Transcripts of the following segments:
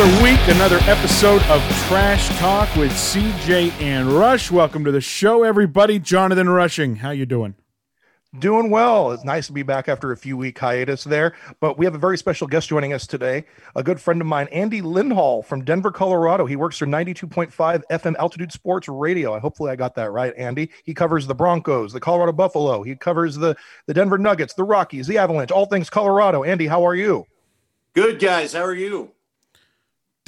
Another week, another episode of Trash Talk with CJ and Rush. Welcome to the show, everybody. Jonathan Rushing, how you doing? Doing well. It's nice to be back after a few week hiatus there. But we have a very special guest joining us today. A good friend of mine, Andy Lindahl from Denver, Colorado. He works for 92.5 FM Altitude Sports Radio. I hopefully I got that right, Andy. He covers the Broncos, the Colorado Buffalo. He covers the the Denver Nuggets, the Rockies, the Avalanche, all things Colorado. Andy, how are you? Good guys. How are you?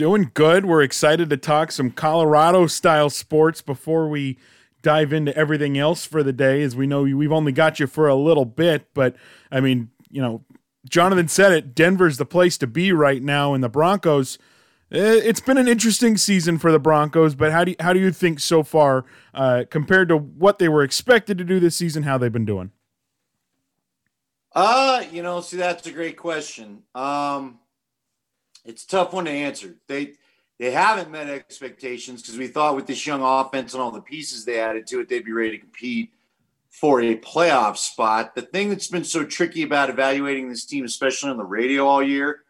Doing good. We're excited to talk some Colorado style sports before we dive into everything else for the day, as we know we've only got you for a little bit. But I mean, you know, Jonathan said it. Denver's the place to be right now, and the Broncos. Eh, it's been an interesting season for the Broncos, but how do you, how do you think so far uh, compared to what they were expected to do this season? How they've been doing? Uh, you know, see, that's a great question. Um, it's a tough one to answer. They they haven't met expectations because we thought with this young offense and all the pieces they added to it, they'd be ready to compete for a playoff spot. The thing that's been so tricky about evaluating this team, especially on the radio all year,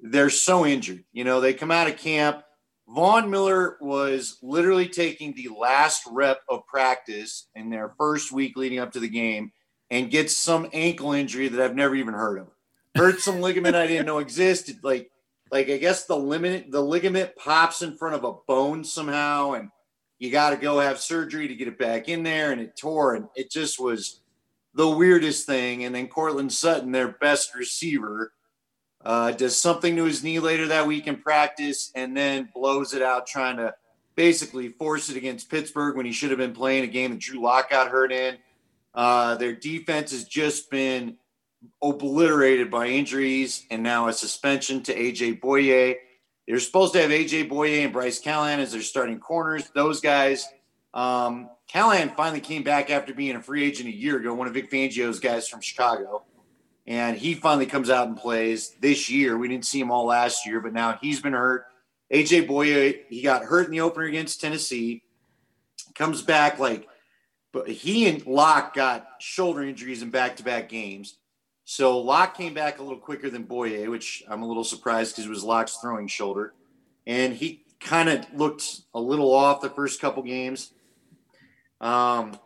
they're so injured. You know, they come out of camp. Von Miller was literally taking the last rep of practice in their first week leading up to the game and gets some ankle injury that I've never even heard of. Hurt some ligament I didn't know existed. Like like I guess the limit the ligament pops in front of a bone somehow, and you got to go have surgery to get it back in there, and it tore, and it just was the weirdest thing. And then Courtland Sutton, their best receiver, uh, does something to his knee later that week in practice, and then blows it out trying to basically force it against Pittsburgh when he should have been playing a game that Drew Lock got hurt in. Uh, their defense has just been obliterated by injuries and now a suspension to AJ Bouye. They're supposed to have AJ Bouye and Bryce Callahan as their starting corners. Those guys, um, Callahan finally came back after being a free agent a year ago, one of Vic Fangio's guys from Chicago. And he finally comes out and plays this year. We didn't see him all last year, but now he's been hurt. AJ Bouye, he got hurt in the opener against Tennessee. Comes back like, but he and Lock got shoulder injuries in back to back games. So Lock came back a little quicker than Bouye, which I'm a little surprised because it was Lock's throwing shoulder. And he kind of looked a little off the first couple games. Um,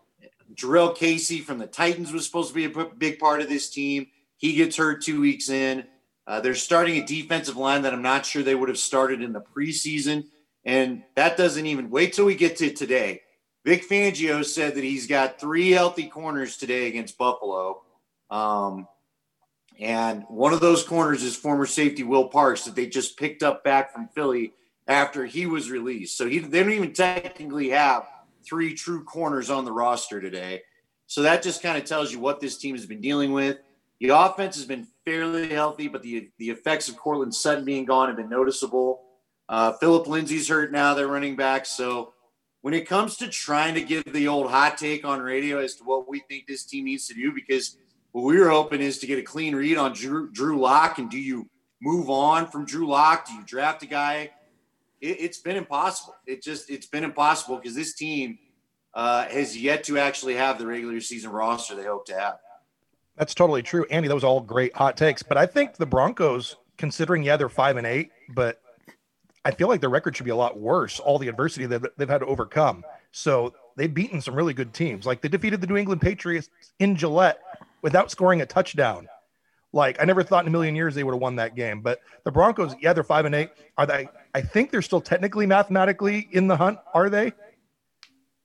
Jurrell Casey from the Titans was supposed to be a big part of this team. He gets hurt two weeks in. Uh, they're starting a defensive line that I'm not sure they would have started in the preseason. And that doesn't even wait till we get to today. Vic Fangio said that he's got three healthy corners today against Buffalo. Um, and one of those corners is former safety Will Parks that they just picked up back from Philly after he was released. So he, they don't even technically have three true corners on the roster today. So that just kind of tells you what this team has been dealing with. The offense has been fairly healthy, but the the effects of Courtland Sutton being gone have been noticeable. Uh, Phillip Lindsay's hurt now; they're running back. So when it comes to trying to give the old hot take on radio as to what we think this team needs to do, because what we were hoping is to get a clean read on Drew, Drew Lock. And do you move on from Drew Lock? Do you draft a guy? It, has been impossible. It just it's been impossible because this team uh, has yet to actually have the regular season roster they hope to have. That's totally true, Andy. Those are all great hot takes, but I think the Broncos, considering yeah they're five and eight, but I feel like their record should be a lot worse. All the adversity that they've had to overcome. So they've beaten some really good teams. Like they defeated the New England Patriots in Gillette without scoring a touchdown. Like I never thought in a million years they would have won that game. But the Broncos, yeah, they're five and eight. Are they? I think they're still technically mathematically in the hunt. Are they?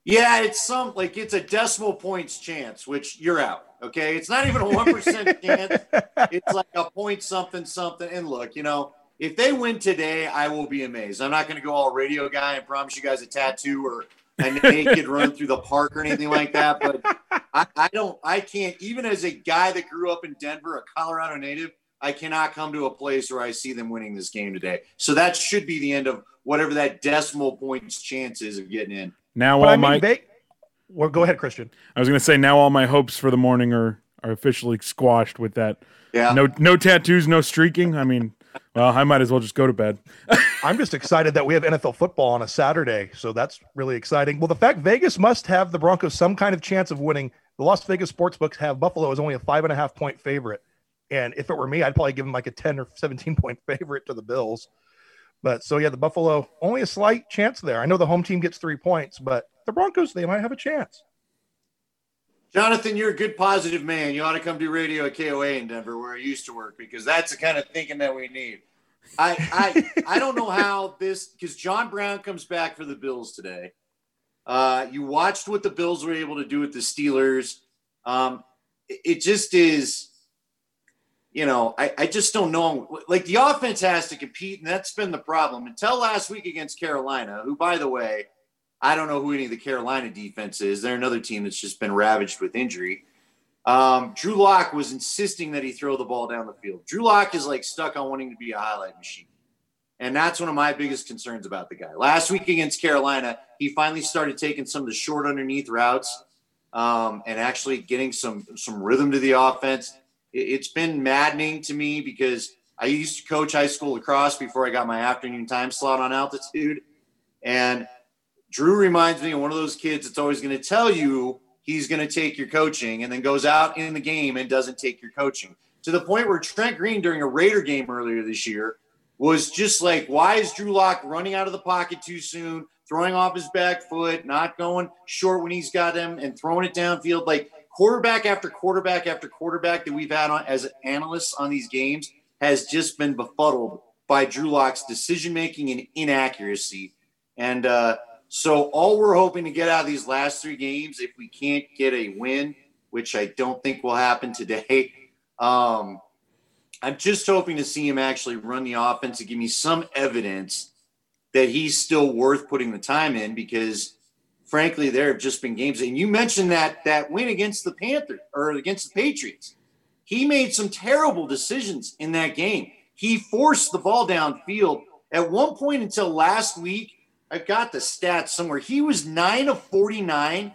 Yeah, it's some like it's a decimal points chance, which you're out. Okay, it's not even a one percent chance. It's like a point something something. And look, you know, if they win today, I will be amazed. I'm not going to go all radio guy and promise you guys a tattoo or a naked run through the park or anything like that. But I, I, don't, I can't, even as a guy that grew up in Denver, a Colorado native, I cannot come to a place where I see them winning this game today. So that should be the end of whatever that decimal points chance is of getting in. Now, all I mean, my. They, well, go ahead, Christian. I was going to say, now all my hopes for the morning are, are officially squashed with that. Yeah. No, no tattoos, no streaking. I mean, well, I might as well just go to bed. I'm just excited that we have NFL football on a Saturday, so that's really exciting. Well, the fact Vegas must have the Broncos some kind of chance of winning. The Las Vegas sports books have Buffalo as only a five and a half point favorite, and if it were me, I'd probably give them like a ten or seventeen point favorite to the Bills. But so yeah, the Buffalo only a slight chance there. I know the home team gets three points, but the Broncos they might have a chance. Jonathan, you're a good positive man. You ought to come do radio at KOA in Denver, where I used to work, because that's the kind of thinking that we need. I I I don't know how this because John Brown comes back for the Bills today. Uh, you watched what the Bills were able to do with the Steelers. Um, it, it just is you know, I, I just don't know. Like the offense has to compete, and that's been the problem. Until last week against Carolina, who, by the way, I don't know who any of the Carolina defense is. They're another team that's just been ravaged with injury. Um, Drew Lock was insisting that he throw the ball down the field. Drew Lock is like stuck on wanting to be a highlight machine. And that's one of my biggest concerns about the guy. Last week against Carolina, he finally started taking some of the short underneath routes um, and actually getting some some rhythm to the offense it's been maddening to me because I used to coach high school lacrosse before I got my afternoon time slot on altitude. And Drew reminds me of one of those kids that's always going to tell you he's going to take your coaching and then goes out in the game and doesn't take your coaching to the point where Trent Green during a Raider game earlier this year was just like, why is Drew Lock running out of the pocket too soon, throwing off his back foot, not going short when he's got him and throwing it downfield? Like quarterback after quarterback after quarterback that we've had on as analysts on these games has just been befuddled by Drew Lock's decision making and inaccuracy. And uh, so, all we're hoping to get out of these last three games, if we can't get a win, which I don't think will happen today, um, I'm just hoping to see him actually run the offense and give me some evidence that he's still worth putting the time in because frankly, there have just been games. And you mentioned that that win against the Panthers or against the Patriots. He made some terrible decisions in that game. He forced the ball downfield. At one point until last week, I've got the stats somewhere. He was nine of 49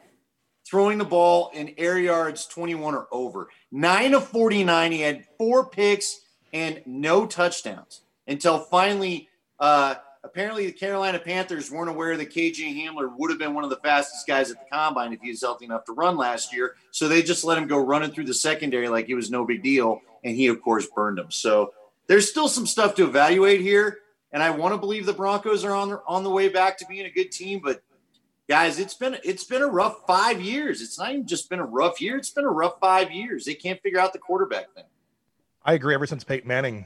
throwing the ball in air yards 21 or over. Nine of 49. He had four picks and no touchdowns until finally uh, apparently the Carolina Panthers weren't aware that KJ Hamler would have been one of the fastest guys at the combine if he was healthy enough to run last year. So they just let him go running through the secondary like it was no big deal. And he, of course, burned him. So there's still some stuff to evaluate here. And I want to believe the Broncos are on the, on the way back to being a good team. But guys, it's been it's been a rough five years. It's not even just been a rough year. It's been a rough five years. They can't figure out the quarterback thing. I agree. Ever since Peyton Manning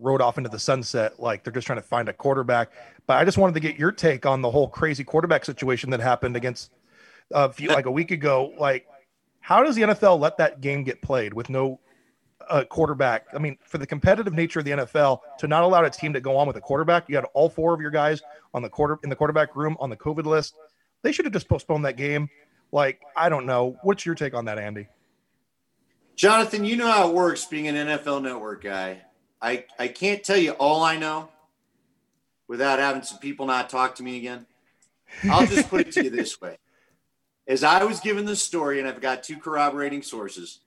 rode off into the sunset like they're just trying to find a quarterback. But I just wanted to get your take on the whole crazy quarterback situation that happened against uh, a few, like a week ago. Like, how does the NFL let that game get played with no uh, quarterback? I mean, for the competitive nature of the NFL, to not allow a team to go on with a quarterback, you had all four of your guys on the quarter in the quarterback room on the COVID list. They should have just postponed that game. Like, I don't know. What's your take on that, Andy? Jonathan, you know how it works being an NFL network guy. I, I can't tell you all I know without having some people not talk to me again. I'll just put it to you this way. As I was given the story, and I've got two corroborating sources,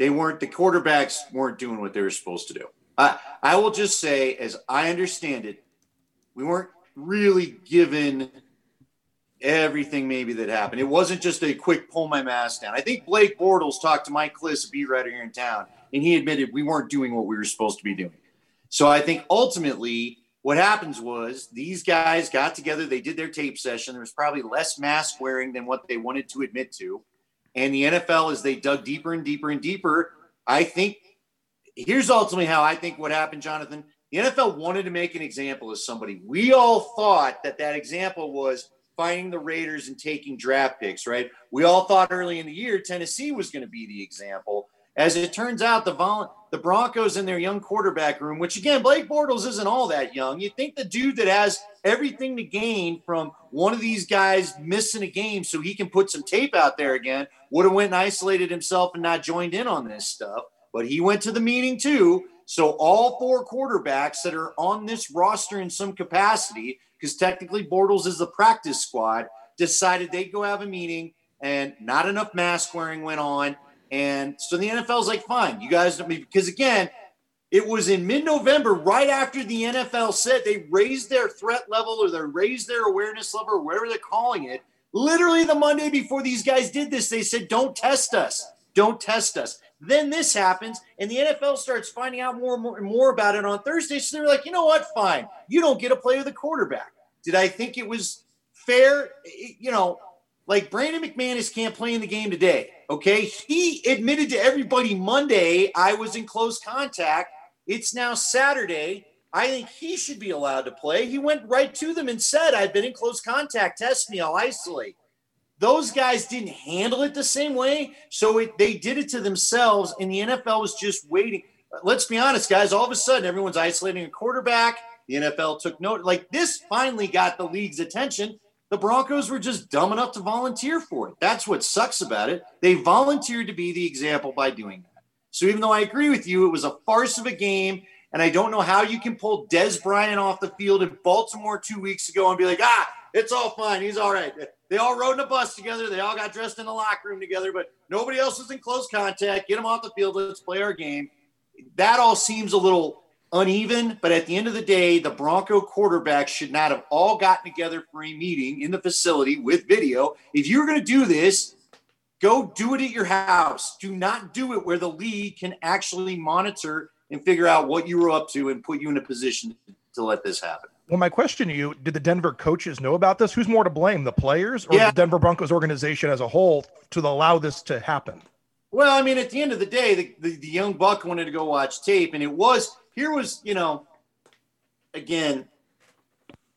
they weren't, the quarterbacks weren't doing what they were supposed to do. I, I will just say, as I understand it, we weren't really given everything maybe that happened. It wasn't just a quick pull my mask down. I think Blake Bortles talked to Mike Klis, a beat writer here in town, and he admitted we weren't doing what we were supposed to be doing. So I think ultimately what happens was these guys got together, they did their tape session. There was probably less mask wearing than what they wanted to admit to. And the NFL, as they dug deeper and deeper and deeper, I think here's ultimately how I think what happened, Jonathan. The NFL wanted to make an example of somebody. We all thought that that example was finding the Raiders and taking draft picks, right? We all thought early in the year Tennessee was going to be the example. As it turns out, the vol- the Broncos in their young quarterback room, which again, Blake Bortles isn't all that young. You think the dude that has everything to gain from one of these guys missing a game so he can put some tape out there again would have went and isolated himself and not joined in on this stuff. But he went to the meeting too. So all four quarterbacks that are on this roster in some capacity, because technically Bortles is the practice squad, decided they'd go have a meeting and not enough mask wearing went on and so the NFL is like, fine, you guys, because again, it was in mid November, right after the NFL said they raised their threat level or they raised their awareness level or whatever they're calling it. Literally the Monday before these guys did this, they said, don't test us. Don't test us. Then this happens, and the NFL starts finding out more and more, and more about it on Thursday. So they're like, you know what? Fine. You don't get to play with the quarterback. Did I think it was fair? You know, like Brandon McManus can't play in the game today. Okay. He admitted to everybody Monday I was in close contact. It's now Saturday. I think he should be allowed to play. He went right to them and said, I've been in close contact. Test me. I'll isolate. Those guys didn't handle it the same way. So it, they did it to themselves, and the NFL was just waiting. Let's be honest, guys. All of a sudden, everyone's isolating a quarterback. The NFL took note. Like this finally got the league's attention. The Broncos were just dumb enough to volunteer for it. That's what sucks about it. They volunteered to be the example by doing that. So even though I agree with you, it was a farce of a game. And I don't know how you can pull Dez Bryant off the field in Baltimore two weeks ago and be like, ah, it's all fine. He's all right. They all rode in a bus together. They all got dressed in the locker room together, but nobody else was in close contact. Get them off the field. Let's play our game. That all seems a little uneven, but at the end of the day, the Bronco quarterbacks should not have all gotten together for a meeting in the facility with video. If you're going to do this, go do it at your house. Do not do it where the league can actually monitor and figure out what you were up to and put you in a position to let this happen. Well, my question to you: Did the Denver coaches know about this? Who's more to blame, the players or yeah. the Denver Broncos organization as a whole, to allow this to happen? Well, I mean, at the end of the day, the, the, the young buck wanted to go watch tape, and it was here was you know, again,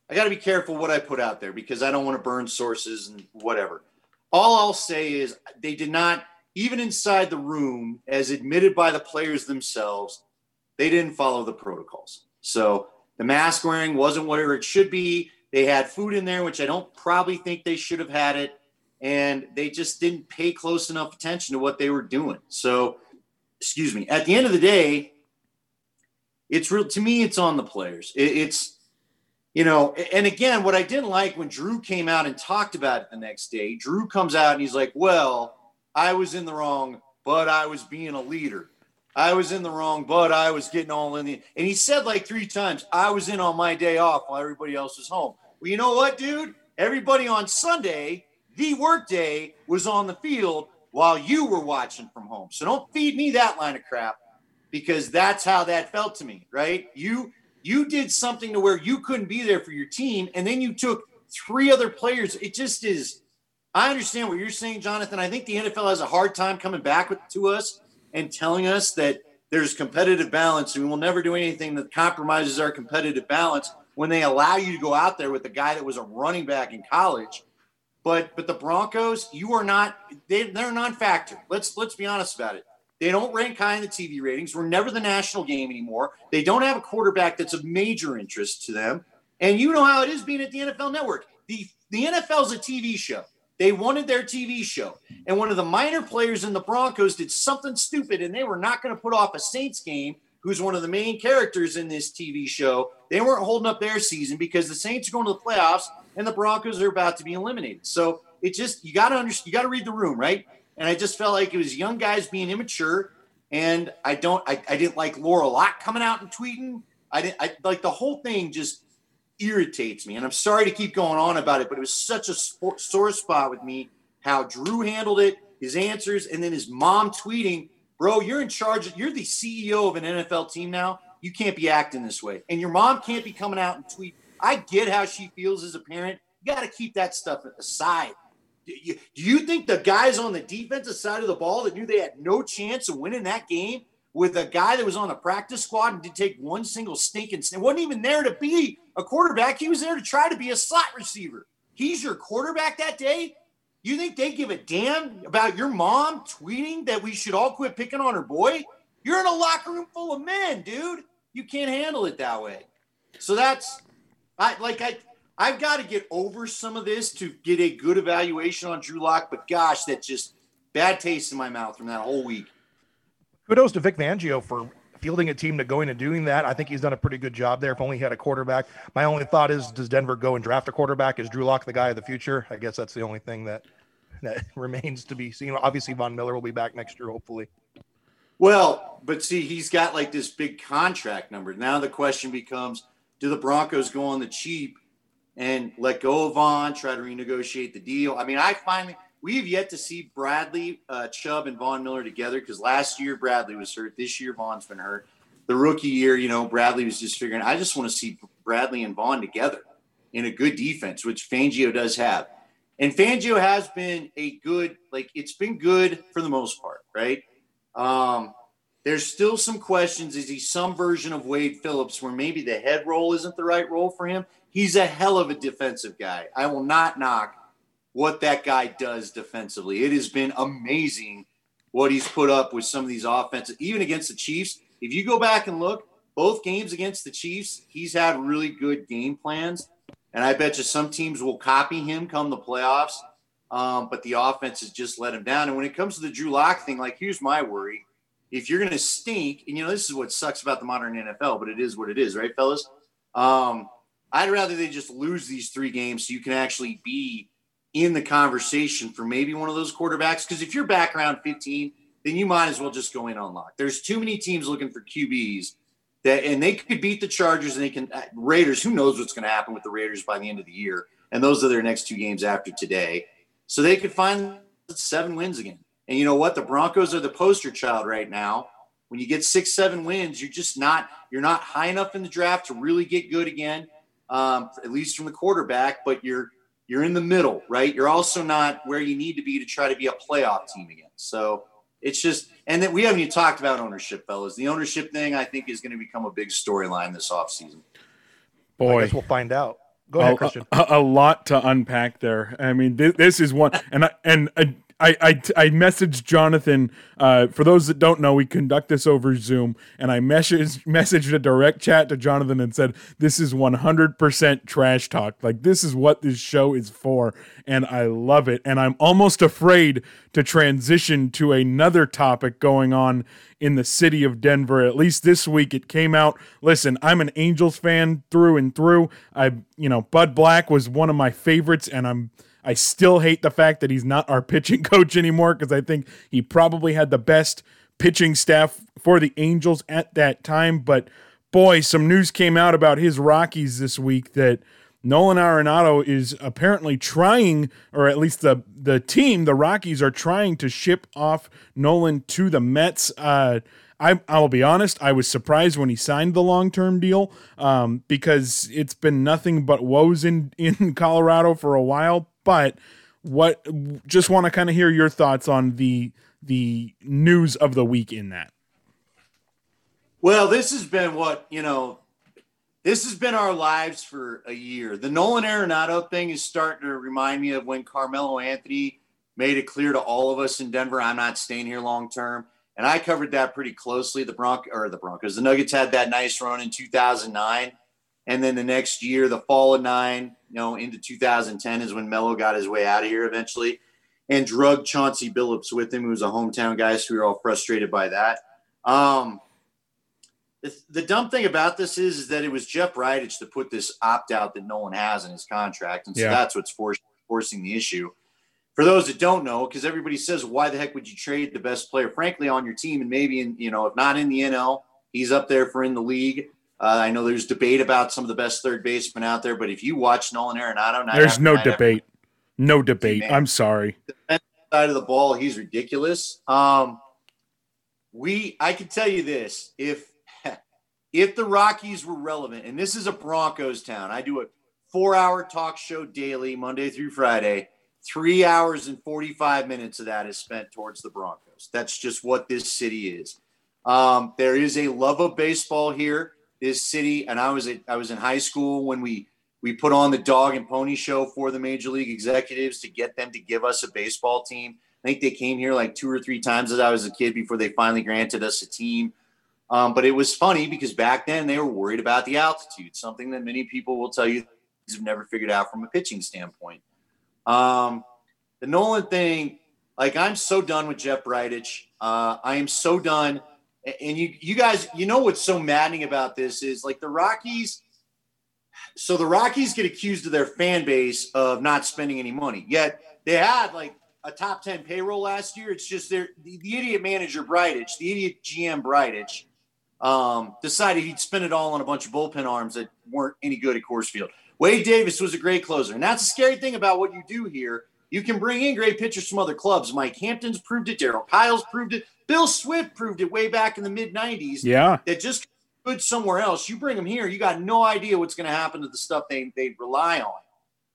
I got to be careful what I put out there because I don't want to burn sources and whatever. All I'll say is they did not, even inside the room, as admitted by the players themselves, they didn't follow the protocols. So the mask wearing wasn't whatever it should be. They had food in there, which I don't probably think they should have had it. And they just didn't pay close enough attention to what they were doing. So, excuse me, at the end of the day, it's real to me, it's on the players. It, it's, you know, and again, what I didn't like when Drew came out and talked about it the next day, Drew comes out and he's like, well, I was in the wrong, but I was being a leader. I was in the wrong, but I was getting all in the. And he said like three times, I was in on my day off while everybody else was home. Well, you know what, dude? Everybody on Sunday, the work day, was on the field while you were watching from home. So don't feed me that line of crap because that's how that felt to me, right? You you did something to where you couldn't be there for your team, and then you took three other players. It just is. I understand what you're saying, Jonathan. I think the NFL has a hard time coming back with, to us and telling us that there's competitive balance and we will never do anything that compromises our competitive balance when they allow you to go out there with a guy that was a running back in college. But but the Broncos, you are not they, they're non-factor. Let's let's be honest about it. They don't rank high in the TV ratings. We're never the national game anymore. They don't have a quarterback that's of major interest to them. And you know how it is being at the NFL network. The the NFL is a TV show. They wanted their TV show. And one of the minor players in the Broncos did something stupid, and they were not going to put off a Saints game, who's one of the main characters in this TV show. They weren't holding up their season because the Saints are going to the playoffs and the Broncos are about to be eliminated. So it just, you got to understand, you got to read the room, right? And I just felt like it was young guys being immature. And I don't, I, I didn't like Laura Lock coming out and tweeting. I didn't, I like the whole thing just irritates me. And I'm sorry to keep going on about it, but it was such a sore spot with me how Drew handled it, his answers, and then his mom tweeting, Bro, you're in charge. You're the CEO of an NFL team now. You can't be acting this way. And your mom can't be coming out and tweet. I get how she feels as a parent. You got to keep that stuff aside. Do you, think the guys on the defensive side of the ball that knew they had no chance of winning that game with a guy that was on the practice squad and did take one single stinking snap. wasn't even there to be a quarterback. He was there to try to be a slot receiver. He's your quarterback that day. You think they give a damn about your mom tweeting that we should all quit picking on her boy? You're in a locker room full of men, dude. You can't handle it that way. So that's I like I I've got to get over some of this to get a good evaluation on Drew Lock, but gosh, that just bad taste in my mouth from that whole week kudos to Vic Fangio for fielding a team to going and doing that. I think he's done a pretty good job there. If only he had a quarterback. My only thought is, does Denver go and draft a quarterback? Is Drew Lock the guy of the future? I guess that's the only thing that that remains to be seen. Obviously, Von Miller will be back next year, hopefully. Well, but see, he's got like this big contract number. Now the question becomes: Do the Broncos go on the cheap and let go of Von, try to renegotiate the deal? I mean, I finally we have yet to see Bradley, uh, Chubb, and Von Miller together because last year Bradley was hurt. This year Von's been hurt. The rookie year, you know, Bradley was just figuring. I just want to see Bradley and Von together in a good defense, which Fangio does have. And Fangio has been a good, like it's been good for the most part, right? Um, there's still some questions. Is he some version of Wade Phillips where maybe the head role isn't the right role for him? He's a hell of a defensive guy. I will not knock what that guy does defensively. It has been amazing what he's put up with some of these offenses, even against the Chiefs. If you go back and look, both games against the Chiefs, he's had really good game plans. And I bet you some teams will copy him come the playoffs. Um, but the offense has just let him down. And when it comes to the Drew Lock thing, like here's my worry. If you're going to stink, and you know, this is what sucks about the modern NFL, but it is what it is, right, fellas? Um, I'd rather they just lose these three games so you can actually be in the conversation for maybe one of those quarterbacks. Because if you're back around 15, then you might as well just go in on Lock. There's too many teams looking for QBs that, and they could beat the Chargers and they can, uh, Raiders, who knows what's going to happen with the Raiders by the end of the year. And those are their next two games after today. So they could find seven wins again. And you know what? The Broncos are the poster child right now. When you get six, seven wins, you're just not, you're not high enough in the draft to really get good again. Um, at least from the quarterback, but you're you're in the middle, right? You're also not where you need to be to try to be a playoff team again. So it's just, and then we haven't even talked about ownership, fellas. The ownership thing, I think, is going to become a big storyline this offseason. Boy, I guess we'll find out. Go ahead, Christian. A, a, lot to unpack there. I mean, this, this is one, and I, and uh, I, I, I messaged Jonathan. Uh, for those that don't know, we conduct this over Zoom, and I messaged messaged a direct chat to Jonathan and said, "This is 100% trash talk. Like this is what this show is for, and I love it. And I'm almost afraid to transition to another topic going on in the city of Denver. At least this week, it came out. Listen, I'm an Angels fan through and through. I, you know, Bud Black was one of my favorites, and I'm." I still hate the fact that he's not our pitching coach anymore because I think he probably had the best pitching staff for the Angels at that time. But boy, some news came out about his Rockies this week that Nolan Arenado is apparently trying, or at least the the team, the Rockies, are trying to ship off Nolan to the Mets. Uh, I, I'll be honest, I was surprised when he signed the long term deal um, because it's been nothing but woes in, in Colorado for a while but what just want to kind of hear your thoughts on the the news of the week in that. Well, this has been what, you know, this has been our lives for a year. The Nolan Arenado thing is starting to remind me of when Carmelo Anthony made it clear to all of us in Denver, I'm not staying here long term. And I covered that pretty closely. The Bronc or the Broncos, the Nuggets had that nice run in 2009. And then the next year, the fall of nine, you know, into 2010 is when Melo got his way out of here eventually and drug Chauncey Billups with him, who was a hometown guy. So we were all frustrated by that. Um, the, the dumb thing about this is, is that it was Jeff Bridich that put this opt out that no one has in his contract. And so yeah. that's what's forced, forcing the issue. For those that don't know, because everybody says, why the heck would you trade the best player, frankly, on your team? And maybe, in, you know, if not in the NL, he's up there for in the league. Uh, I know there's debate about some of the best third basemen out there, but if you watch Nolan Arenado, there's no debate. no debate. Man, I'm sorry. Side of the ball, he's ridiculous. Um, we, I can tell you this: if if the Rockies were relevant, and this is a Broncos town, I do a four-hour talk show daily, Monday through Friday. Three hours and 45 minutes of that is spent towards the Broncos. That's just what this city is. Um, there is a love of baseball here this city. And I was at, I was in high school when we we put on the dog and pony show for the major league executives to get them to give us a baseball team. I think they came here like two or three times as I was a kid before they finally granted us a team. Um, but it was funny because back then they were worried about the altitude, something that many people will tell you have never figured out from a pitching standpoint. Um, the Nolan thing, like I'm so done with Jeff Bridich. Uh, I am so done and you you guys, you know what's so maddening about this is like the Rockies. So the Rockies get accused of their fan base of not spending any money. Yet they had like a top 10 payroll last year. It's just their the, the idiot manager Bridich, the idiot GM Bridich, um, decided he'd spend it all on a bunch of bullpen arms that weren't any good at Coors Field. Wade Davis was a great closer. And that's the scary thing about what you do here You can bring in great pitchers from other clubs. Mike Hampton's proved it. Darryl Kile's proved it. Bill Swift proved it way back in the mid 90s. Yeah. That just good somewhere else. You bring them here, you got no idea what's going to happen to the stuff they, they rely on.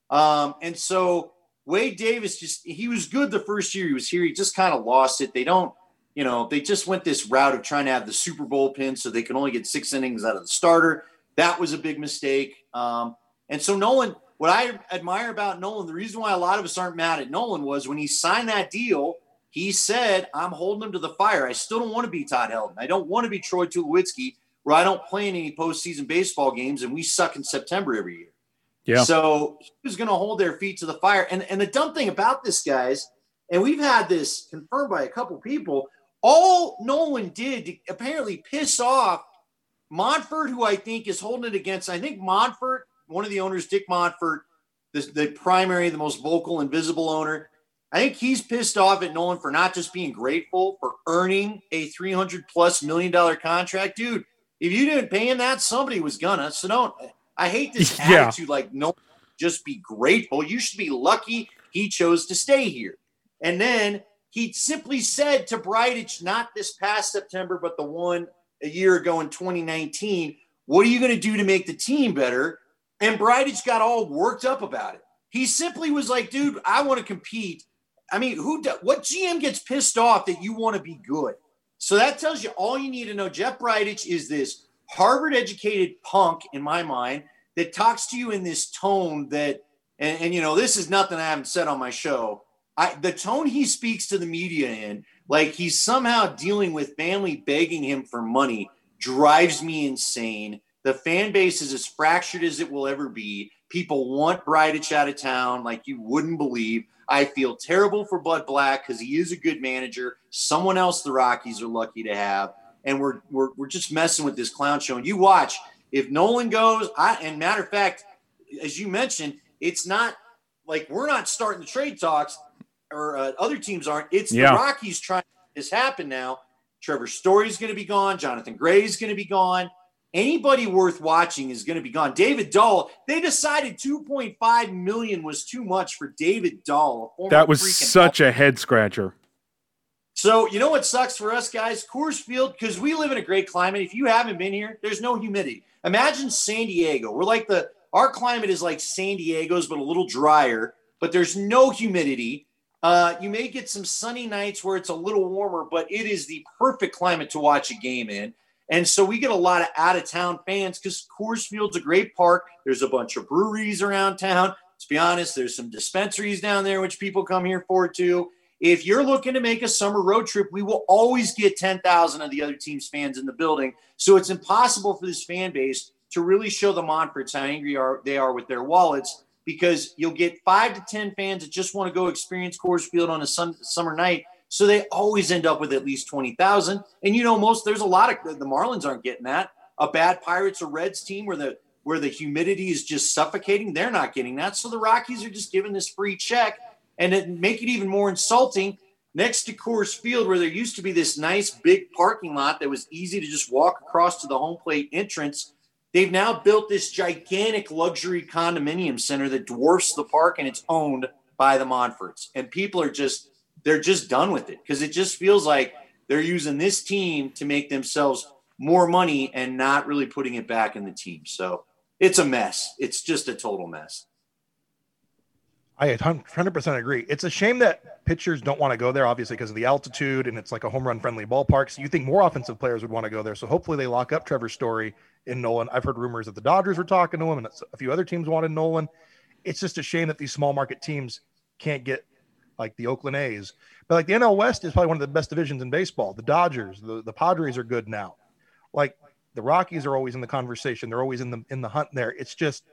Um, and so Wade Davis just, he was good the first year he was here. He just kind of lost it. They don't, you know, they just went this route of trying to have the Super Bowl pin so they can only get six innings out of the starter. That was a big mistake. Um, and so Nolan, what I admire about Nolan, the reason why a lot of us aren't mad at Nolan was when he signed that deal, he said, I'm holding him to the fire. I still don't want to be Todd Helton. I don't want to be Troy Tulowitzki, where I don't play in any postseason baseball games and we suck in September every year. Yeah. So he was going to hold their feet to the fire. And, and the dumb thing about this, guys, and we've had this confirmed by a couple people, all Nolan did to apparently piss off Monfort, who I think is holding it against. I think Monfort, one of the owners, Dick Monfort, the, the primary, the most vocal and visible owner, I think he's pissed off at Nolan for not just being grateful for earning a 300 plus million dollar contract. Dude, if you didn't pay him that, somebody was gonna. So don't, I hate this Yeah. attitude like, no, just be grateful. You should be lucky he chose to stay here. And then he simply said to Bridich, not this past September, but the one a year ago in 2019, what are you going to do to make the team better? And Bridich got all worked up about it. He simply was like, dude, I want to compete. I mean, who, what GM gets pissed off that you want to be good? So that tells you all you need to know. Jeff Bridich is this Harvard educated punk, in my mind, that talks to you in this tone that, and, and you know, this is nothing I haven't said on my show. I, the tone he speaks to the media in, like he's somehow dealing with family begging him for money, drives me insane. The fan base is as fractured as it will ever be. People want Bridich out of town like you wouldn't believe. I feel terrible for Bud Black because he is a good manager. Someone else the Rockies are lucky to have. And we're, we're, we're just messing with this clown show. And you watch, if Nolan goes, I, and matter of fact, as you mentioned, it's not like we're not starting the trade talks or uh, other teams aren't. It's Yeah. the Rockies trying to this happen now. Trevor Story's going to be gone. Jonathan Gray's going to be gone. Anybody worth watching is going to be gone. David Dahl. They decided 2.5 million was too much for David Dahl. That was such a head scratcher. so you know what sucks for us guys? Coors Field, because we live in a great climate. If you haven't been here, there's no humidity. Imagine San Diego. We're like the our climate is like San Diego's, but a little drier. But there's no humidity. Uh, you may get some sunny nights where it's a little warmer, but it is the perfect climate to watch a game in. And so we get a lot of out of town fans because Coors Field's a great park. There's a bunch of breweries around town. Let's be honest, there's some dispensaries down there, which people come here for too. If you're looking to make a summer road trip, we will always get 10,000 of the other team's fans in the building. So it's impossible for this fan base to really show the Monforts how angry are, they are with their wallets because you'll get five to 10 fans that just want to go experience Coors Field on a sun, summer night. So they always end up with at least 20,000. And you know, most there's a lot of the Marlins aren't getting that. A bad Pirates or Reds team where the where the humidity is just suffocating, they're not getting that. So the Rockies are just giving this free check and it make it even more insulting next to Coors Field, where there used to be this nice big parking lot that was easy to just walk across to the home plate entrance. They've now built this gigantic luxury condominium center that dwarfs the park and it's owned by the Monforts. And people are just, they're just done with it because it just feels like they're using this team to make themselves more money and not really putting it back in the team. So it's a mess. It's just a total mess. I 100% agree. It's a shame that pitchers don't want to go there, obviously, because of the altitude and it's like a home run friendly ballpark. So you think more offensive players would want to go there. So hopefully they lock up Trevor Story in Nolan. I've heard rumors that the Dodgers were talking to him and a few other teams wanted Nolan. It's just a shame that these small market teams can't get like the Oakland A's. But like the NL West is probably one of the best divisions in baseball. The Dodgers, the, the Padres are good now. Like the Rockies are always in the conversation. They're always in the in the hunt there. It's just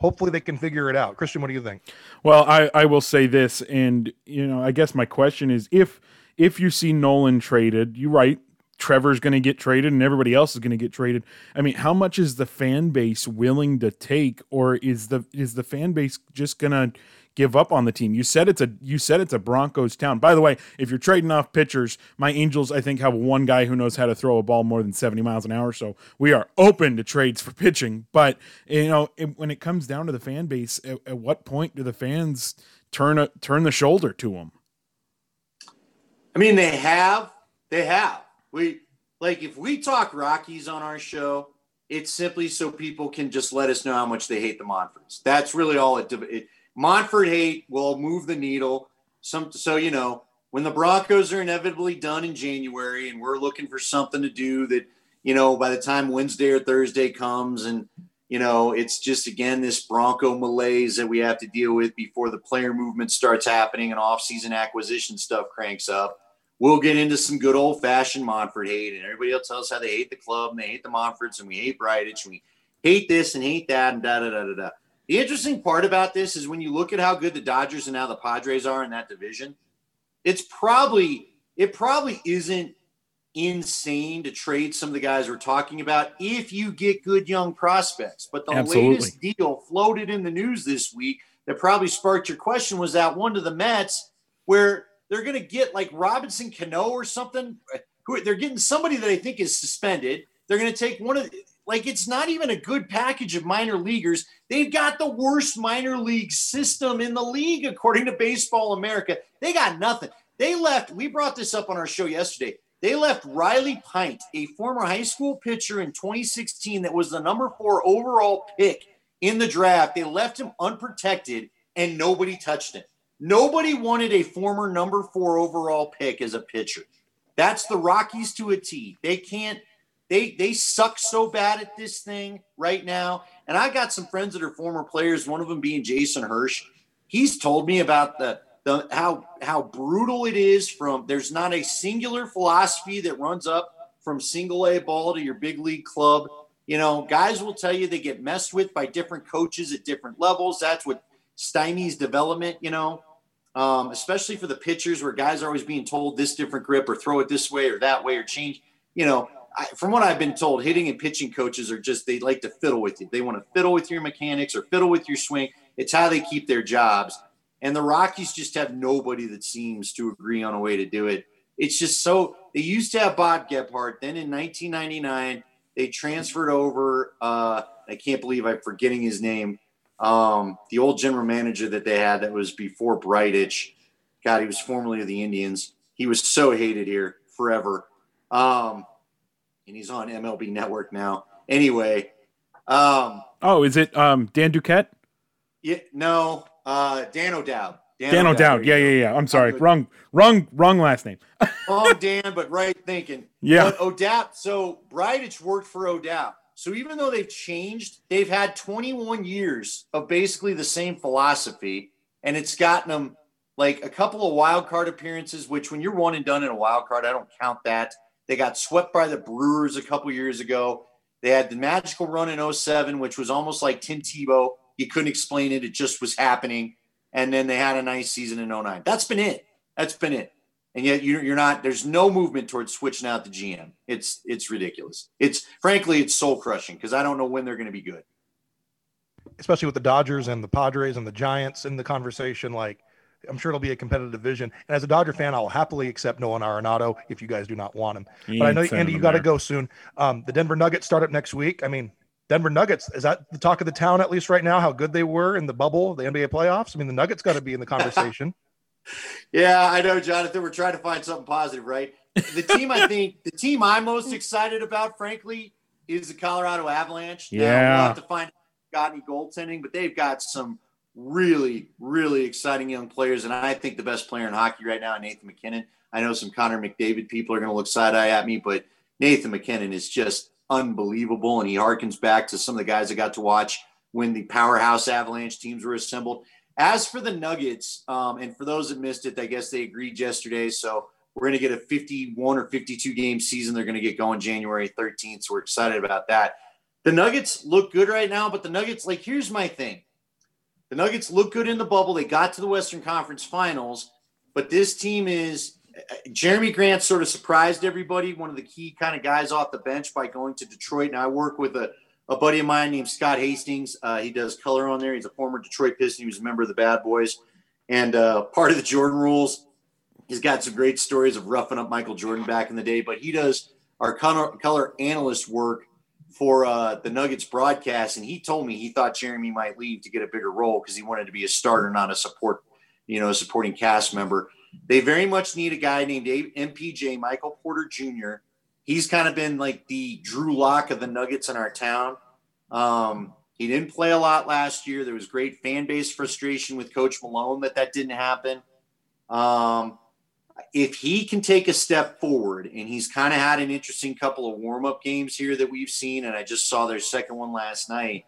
hopefully they can figure it out. Christian, what do you think? Well, I, I will say this, and you know, I guess my question is if if you see Nolan traded, you're right, Trevor's going to get traded and everybody else is going to get traded. I mean, how much is the fan base willing to take, or is the is the fan base just going to give up on the team? You said it's a you said it's a Broncos town. By the way, if you're trading off pitchers, my Angels I think have one guy who knows how to throw a ball more than 70 miles an hour, so we are open to trades for pitching. But you know, it, when it comes down to the fan base, at, at what point do the fans turn a, turn the shoulder to them? I mean, they have, they have we like if we talk Rockies on our show, it's simply so people can just let us know how much they hate the Monforts. That's really all it. it Monfort hate will move the needle. Some so you know when the Broncos are inevitably done in January and we're looking for something to do that you know by the time Wednesday or Thursday comes and you know it's just again this Bronco malaise that we have to deal with before the player movement starts happening and off-season acquisition stuff cranks up we'll get into some good old fashioned Monfort hate, and everybody will tell us how they hate the club and they hate the Monforts and we hate Bridich and we hate this and hate that and da da da da da. The interesting part about this is when you look at how good the Dodgers and now the Padres are in that division, it's probably it probably isn't insane to trade some of the guys we're talking about if you get good young prospects. But the Absolutely. latest deal floated in the news this week that probably sparked your question was that one to the Mets where they're going to get like Robinson Cano or something. Who they're getting somebody that I think is suspended. They're going to take one of the, like it's not even a good package of minor leaguers. They've got the worst minor league system in the league according to Baseball America. They got nothing. They left. We brought this up on our show yesterday. They left Riley Pint, a former high school pitcher in 2016 that was the number four overall pick in the draft. They left him unprotected and nobody touched him. Nobody wanted a former number four overall pick as a pitcher. That's the Rockies to a T. They can't. They they suck so bad at this thing right now. And I got some friends that are former players. One of them being Jason Hirsh. He's told me about the the how how brutal it is. From there's not a singular philosophy that runs up from single A ball to your big league club. You know, guys will tell you they get messed with by different coaches at different levels. That's what stymies development. You know, um, especially for the pitchers where guys are always being told this different grip or throw it this way or that way or change. You know, I, from what I've been told, hitting and pitching coaches are just they like to fiddle with you. They want to fiddle with your mechanics or fiddle with your swing. It's how they keep their jobs. And the Rockies just have nobody that seems to agree on a way to do it. It's just so they used to have Bob Gebhard. Then in 1999, they transferred over. Uh, I can't believe I'm forgetting his name um, the old general manager that they had that was before Bridich, God, he was formerly of the Indians. He was so hated here forever. Um, and he's on MLB Network now. Anyway. Um, oh, is it um, Dan Duquette? Yeah, no, uh, Dan O'Dowd. Dan, Dan O'Dowd. Yeah, yeah, yeah. I'm sorry. Wrong, wrong, wrong last name. wrong Dan, but right thinking. Yeah. But O'Dowd. So Bridich worked for O'Dowd. So even though they've changed, they've had 21 years of basically the same philosophy, and it's gotten them like a couple of wild card appearances. Which, when you're one and done in a wild card, I don't count that. They got swept by the Brewers a couple years ago. They had the magical run in 07, which was almost like Tim Tebow. You couldn't explain it; it just was happening. And then they had a nice season in 09. That's been it. That's been it and yet you're not there's no movement towards switching out the gm it's it's ridiculous it's frankly it's soul crushing because i don't know when they're going to be good especially with the dodgers and the padres and the giants in the conversation like i'm sure it'll be a competitive division and as a dodger fan i'll happily accept nolan arenado if you guys do not want him you but i know andy you got to go soon um, the denver nuggets start up next week i mean Denver Nuggets is that the talk of the town at least right now? How good they were in the bubble, the NBA playoffs. I mean, the Nuggets got to be in the conversation yeah, I know, Jonathan. We're trying to find something positive, right? The team I think the team I'm most excited about, frankly, is the Colorado Avalanche. Yeah, now, we'll have to find got any goaltending, but they've got some really, really exciting young players. And I think the best player in hockey right now, Nathan MacKinnon. I know some Connor McDavid people are going to look side eye at me, but Nathan MacKinnon is just unbelievable. And he harkens back to some of the guys I got to watch when the powerhouse Avalanche teams were assembled. As for the Nuggets, um, and for those that missed it, I guess they agreed yesterday. So we're going to get a 51 or 52 game season. They're going to get going January 13th. So we're excited about that. The Nuggets look good right now, but the Nuggets, like, here's my thing the Nuggets look good in the bubble. They got to the Western Conference finals, but this team is Jerami Grant sort of surprised everybody. One of the key kind of guys off the bench by going to Detroit. Now I work with a, a buddy of mine named Scott Hastings. Uh, he does color on there. He's a former Detroit Piston. He was a member of the Bad Boys, and uh, part of the Jordan rules. He's got some great stories of roughing up Michael Jordan back in the day. But he does our color, color analyst work for uh, the Nuggets broadcast, and he told me he thought Jerami might leave to get a bigger role because he wanted to be a starter, not a support, you know, a supporting cast member. They very much need a guy named MPJ, Michael Porter Jr. He's kind of been like the Drew Lock of the Nuggets in our town. Um, he didn't play a lot last year. There was great fan base frustration with Coach Malone that that didn't happen. Um, if he can take a step forward, and he's kind of had an interesting couple of warm up games here that we've seen, and I just saw their second one last night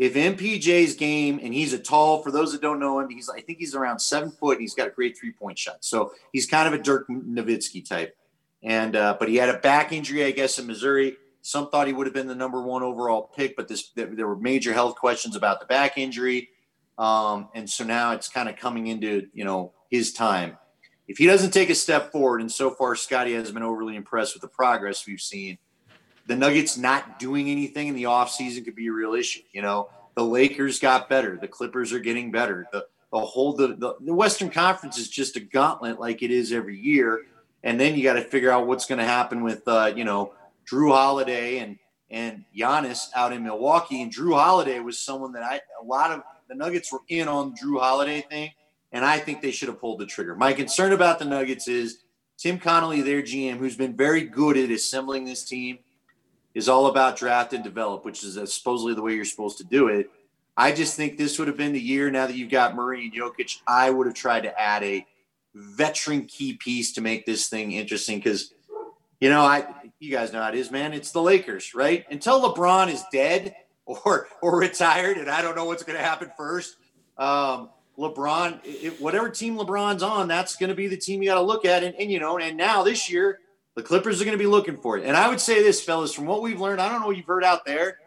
if MPJ's game, and he's a tall, for those that don't know him, he's I think he's around seven foot and he's got a great three point shot. So he's kind of a Dirk Nowitzki type. And uh, but he had a back injury, I guess, in Missouri. Some thought he would have been the number one overall pick, but this there were major health questions about the back injury. Um, and so now it's kind of coming into you know his time. If he doesn't take a step forward, and so far Scotty hasn't been overly impressed with the progress we've seen, the Nuggets not doing anything in the offseason could be a real issue. You know, the Lakers got better, the Clippers are getting better. The the whole the, the, the Western Conference is just a gauntlet like it is every year. And then you got to figure out what's going to happen with uh, you know Jrue Holiday and and Giannis out in Milwaukee. And Jrue Holiday was someone that I a lot of the Nuggets were in on Jrue Holiday thing, and I think they should have pulled the trigger. My concern about the Nuggets is Tim Connolly, their GM, who's been very good at assembling this team is all about draft and develop, which is supposedly the way you're supposed to do it. I just think this would have been the year now that you've got Murray and Jokic. I would have tried to add a veteran key piece to make this thing interesting because, you know, I you guys know how it is, man. It's the Lakers, right? Until LeBron is dead or or retired, and I don't know what's going to happen first. Um, LeBron, it, whatever team LeBron's on, that's going to be the team you got to look at. And, and you know, and now this year the Clippers are going to be looking for it. And I would say this, fellas, from what we've learned, I don't know what you've heard out there.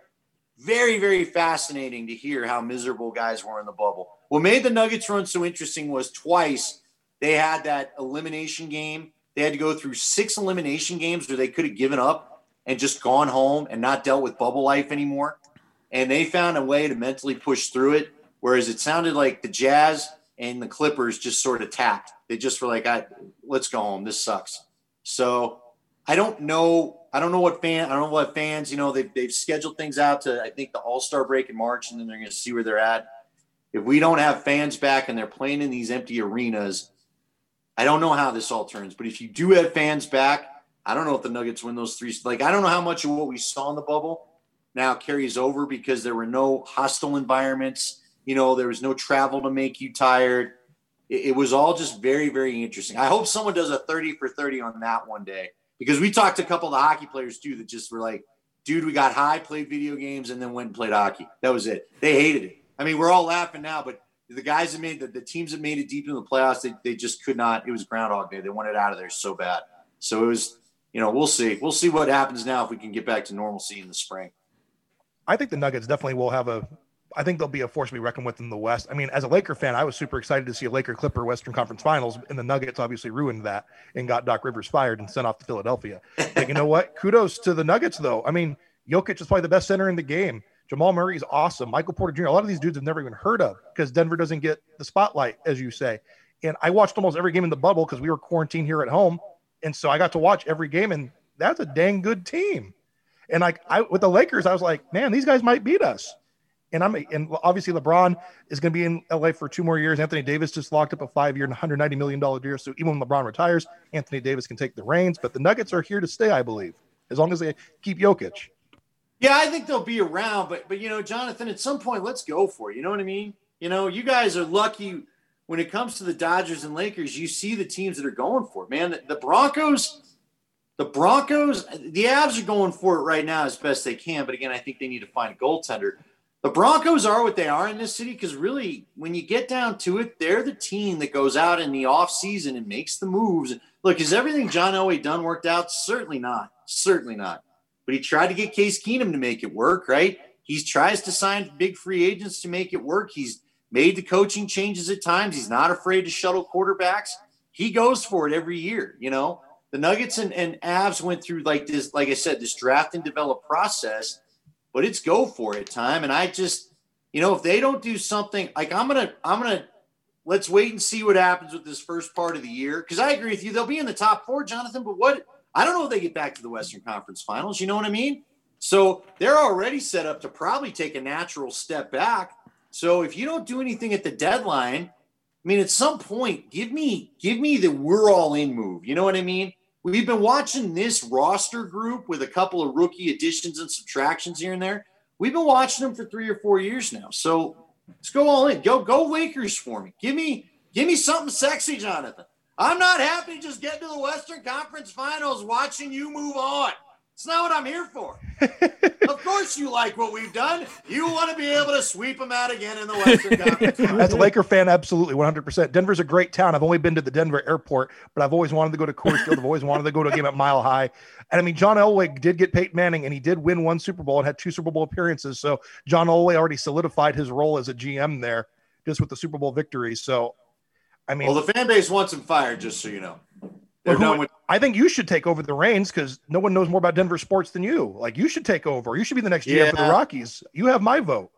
Very, very fascinating to hear how miserable guys were in the bubble. What made the Nuggets run so interesting was twice they had that elimination game. They had to go through six elimination games where they could have given up and just gone home and not dealt with bubble life anymore. And they found a way to mentally push through it. Whereas it sounded like the Jazz and the Clippers just sort of tapped. They just were like, I, let's go home. This sucks. So I don't know. I don't know what fan. I don't know what fans. You know, they've they've scheduled things out to I think the All Star break in March, and then they're going to see where they're at. If we don't have fans back and they're playing in these empty arenas, I don't know how this all turns. But if you do have fans back, I don't know if the Nuggets win those three. Like I don't know how much of what we saw in the bubble now carries over because there were no hostile environments. You know, there was no travel to make you tired it, it was all just very, very interesting. I hope someone does a 30 for 30 on that one day because we talked to a couple of the hockey players too that just were like, dude, we got high, played video games, and then went and played hockey. That was it. They hated it. I mean, we're all laughing now, but the guys that made the, the teams that made it deep into the playoffs, they, they just could not. It was Groundhog Day. They wanted out of there so bad. So it was, you know, we'll see. We'll see what happens now if we can get back to normalcy in the spring. I think the Nuggets definitely will have a I think they'll be a force to be reckoned with in the West. I mean, as a Laker fan, I was super excited to see a Laker Clipper Western Conference Finals, and the Nuggets obviously ruined that and got Doc Rivers fired and sent off to Philadelphia. But you know what? Kudos to the Nuggets, though. I mean, Jokic is probably the best center in the game. Jamal Murray is awesome. Michael Porter Jr. A lot of these dudes have never even heard of because Denver doesn't get the spotlight, as you say. And I watched almost every game in the bubble because we were quarantined here at home, and so I got to watch every game, and that's a dang good team. And like I with the Lakers, I was like, man, these guys might beat us. And I'm and obviously LeBron is going to be in LA for two more years. Anthony Davis just locked up a five-year and 190 million dollar deal. So even when LeBron retires, Anthony Davis can take the reins. But the Nuggets are here to stay, I believe, as long as they keep Jokic. Yeah, I think they'll be around. But but you know, Jonathan, at some point, let's go for it. You know what I mean? You know, you guys are lucky when it comes to the Dodgers and Lakers. You see the teams that are going for it, man. The, the Broncos. The Broncos, the Avs are going for it right now as best they can. But again, I think they need to find a goaltender the Broncos are what they are in this city because really, when you get down to it, they're the team that goes out in the off season and makes the moves. Look, is everything John Elway done worked out? Certainly not. Certainly not. But he tried to get Case Keenum to make it work, right? He tries to sign big free agents to make it work. He's made the coaching changes at times. He's not afraid to shuttle quarterbacks. he goes for it every year. You know, the Nuggets and, and Avs went through like this, like I said, this draft and develop process, but it's go for it time. And I just, you know, if they don't do something like I'm gonna, I'm gonna let's wait and see what happens with this first part of the year. Because I agree with you, they'll be in the top four, Jonathan. But what I don't know if they get back to the Western Conference Finals. You know what I mean? So they're already set up to probably take a natural step back. So if you don't do anything at the deadline, I mean, at some point, give me give me the we're all in move. You know what I mean? We've been watching this roster group with a couple of rookie additions and subtractions here and there. We've been watching them for three or four years now. So let's go all in. Go go Lakers for me. Give me give me something sexy, Jonathan. I'm not happy just getting to the Western Conference Finals watching you move on. It's not what I'm here for. of course, you like what we've done. You want to be able to sweep them out again in the Western Conference. As a Laker fan, absolutely 100%. Denver's a great town. I've only been to the Denver airport, but I've always wanted to go to Coors Field. I've always wanted to go to a game at Mile High. And I mean, John Elway did get Peyton Manning, and he did win one Super Bowl and had two Super Bowl appearances. So John Elway already solidified his role as a GM there just with the Super Bowl victory. So, I mean, well, the fan base wants him fired, just so you know. They're with I think you should take over the reins because no one knows more about Denver sports than you. Like you should take over. You should be the next GM yeah. for the Rockies. You have my vote.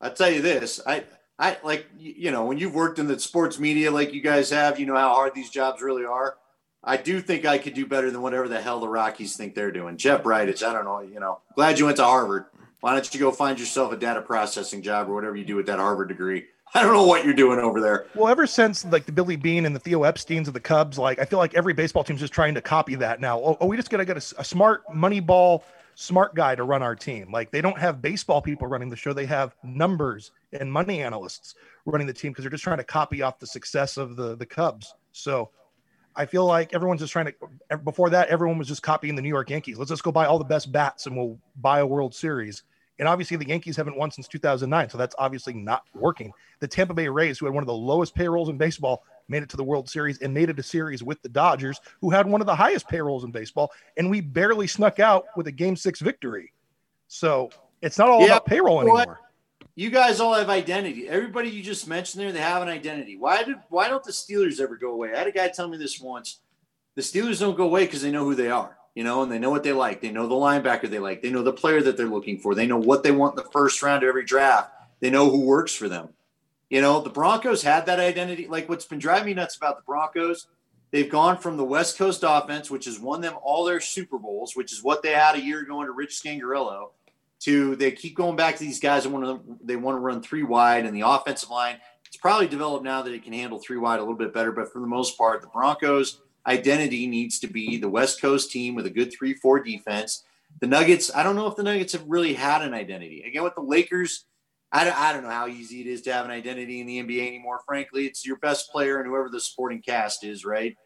I tell you this, I I like you know when you've worked in the sports media like you guys have, you know how hard these jobs really are. I do think I could do better than whatever the hell the Rockies think they're doing. Jeff Bridich, I don't know, you know, glad you went to Harvard. Why don't you go find yourself a data processing job or whatever you do with that Harvard degree? I don't know what you're doing over there. Well, ever since like the Billy Beane and the Theo Epstein's of the Cubs, like I feel like every baseball team's just trying to copy that now. Oh, oh we just gotta get a, a smart money ball, smart guy to run our team. Like they don't have baseball people running the show; they have numbers and money analysts running the team because they're just trying to copy off the success of the the Cubs. So I feel like everyone's just trying to. Before that, everyone was just copying the New York Yankees. Let's just go buy all the best bats and we'll buy a World Series. And obviously, the Yankees haven't won since 2009, so that's obviously not working. The Tampa Bay Rays, who had one of the lowest payrolls in baseball, made it to the World Series and made it a series with the Dodgers, who had one of the highest payrolls in baseball, and we barely snuck out with a Game Six victory. So it's not all yeah, about payroll anymore. What? You guys all have identity. Everybody you just mentioned there, they have an identity. Why did why don't the Steelers ever go away? I had a guy tell me this once. The Steelers don't go away because they know who they are you know, and they know what they like. They know the linebacker they like. They know the player that they're looking for. They know what they want in the first round of every draft. They know who works for them. You know, the Broncos had that identity. Like what's been driving me nuts about the Broncos, they've gone from the West Coast offense, which has won them all their Super Bowls, which is what they had a year ago under Rich Scangarello, to they keep going back to these guys that want to they want to run three wide and the offensive line. It's probably developed now that it can handle three wide a little bit better, but for the most part, the Broncos identity needs to be the West Coast team with a good 3 4 defense. The Nuggets, I don't know if the Nuggets have really had an identity. Again, with the Lakers, I don't, I don't know how easy it is to have an identity in the NBA anymore. Frankly, it's your best player and whoever the supporting cast is, right?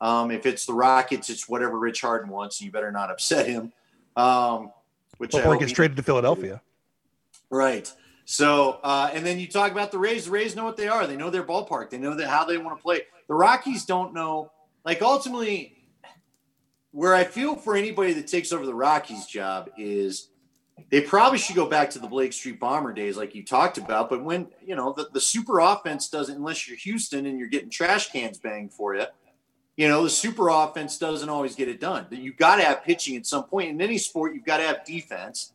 Um, if it's the Rockets, it's whatever Rich Harden wants. So you better not upset him. Um, which before he gets traded to Philadelphia, right? So, uh, and then you talk about the Rays. The Rays know what they are. They know their ballpark. They know that how they want to play. The Rockies don't know like ultimately, where I feel for anybody that takes over the Rockies job is they probably should go back to the Blake Street Bomber days, like you talked about. But when you know the, the super offense doesn't, unless you're Houston and you're getting trash cans banged for you, you know the super offense doesn't always get it done. You've got to have pitching at some point in any sport. You've got to have defense,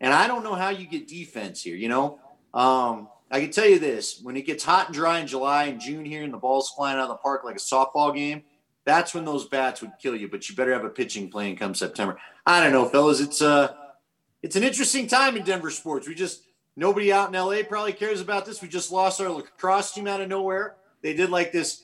and I don't know how you get defense here. You know, um, I can tell you this: when it gets hot and dry in July and June here, and the ball's flying out of the park like a softball game that's when those bats would kill you. But you better have a pitching plan come September. I don't know, fellas. It's uh it's an interesting time in Denver sports. We just nobody out in LA probably cares about this. We just lost our lacrosse team out of nowhere. They did like this,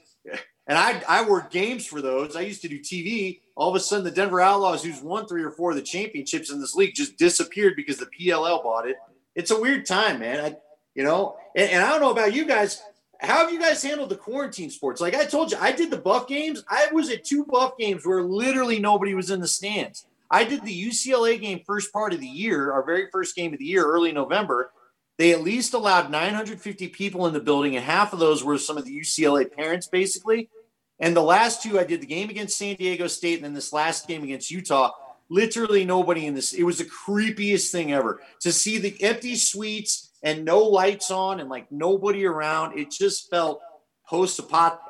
and I I worked games for those. I used to do TV. All of a sudden, the Denver Outlaws, who's won three or four of the championships in this league, just disappeared because the PLL bought it. It's a weird time, man. I, you know, and, and I don't know about you guys how have you guys handled the quarantine sports? Like I told you, I did the buff games. I was at two buff games where literally nobody was in the stands. I did the UCLA game first part of the year, our very first game of the year, early November. They at least allowed 950 people in the building, and half of those were some of the UCLA parents, basically. And the last two, I did the game against San Diego State, and then this last game against Utah. Literally nobody in this. It was the creepiest thing ever to see the empty suites and no lights on and like nobody around. It just felt post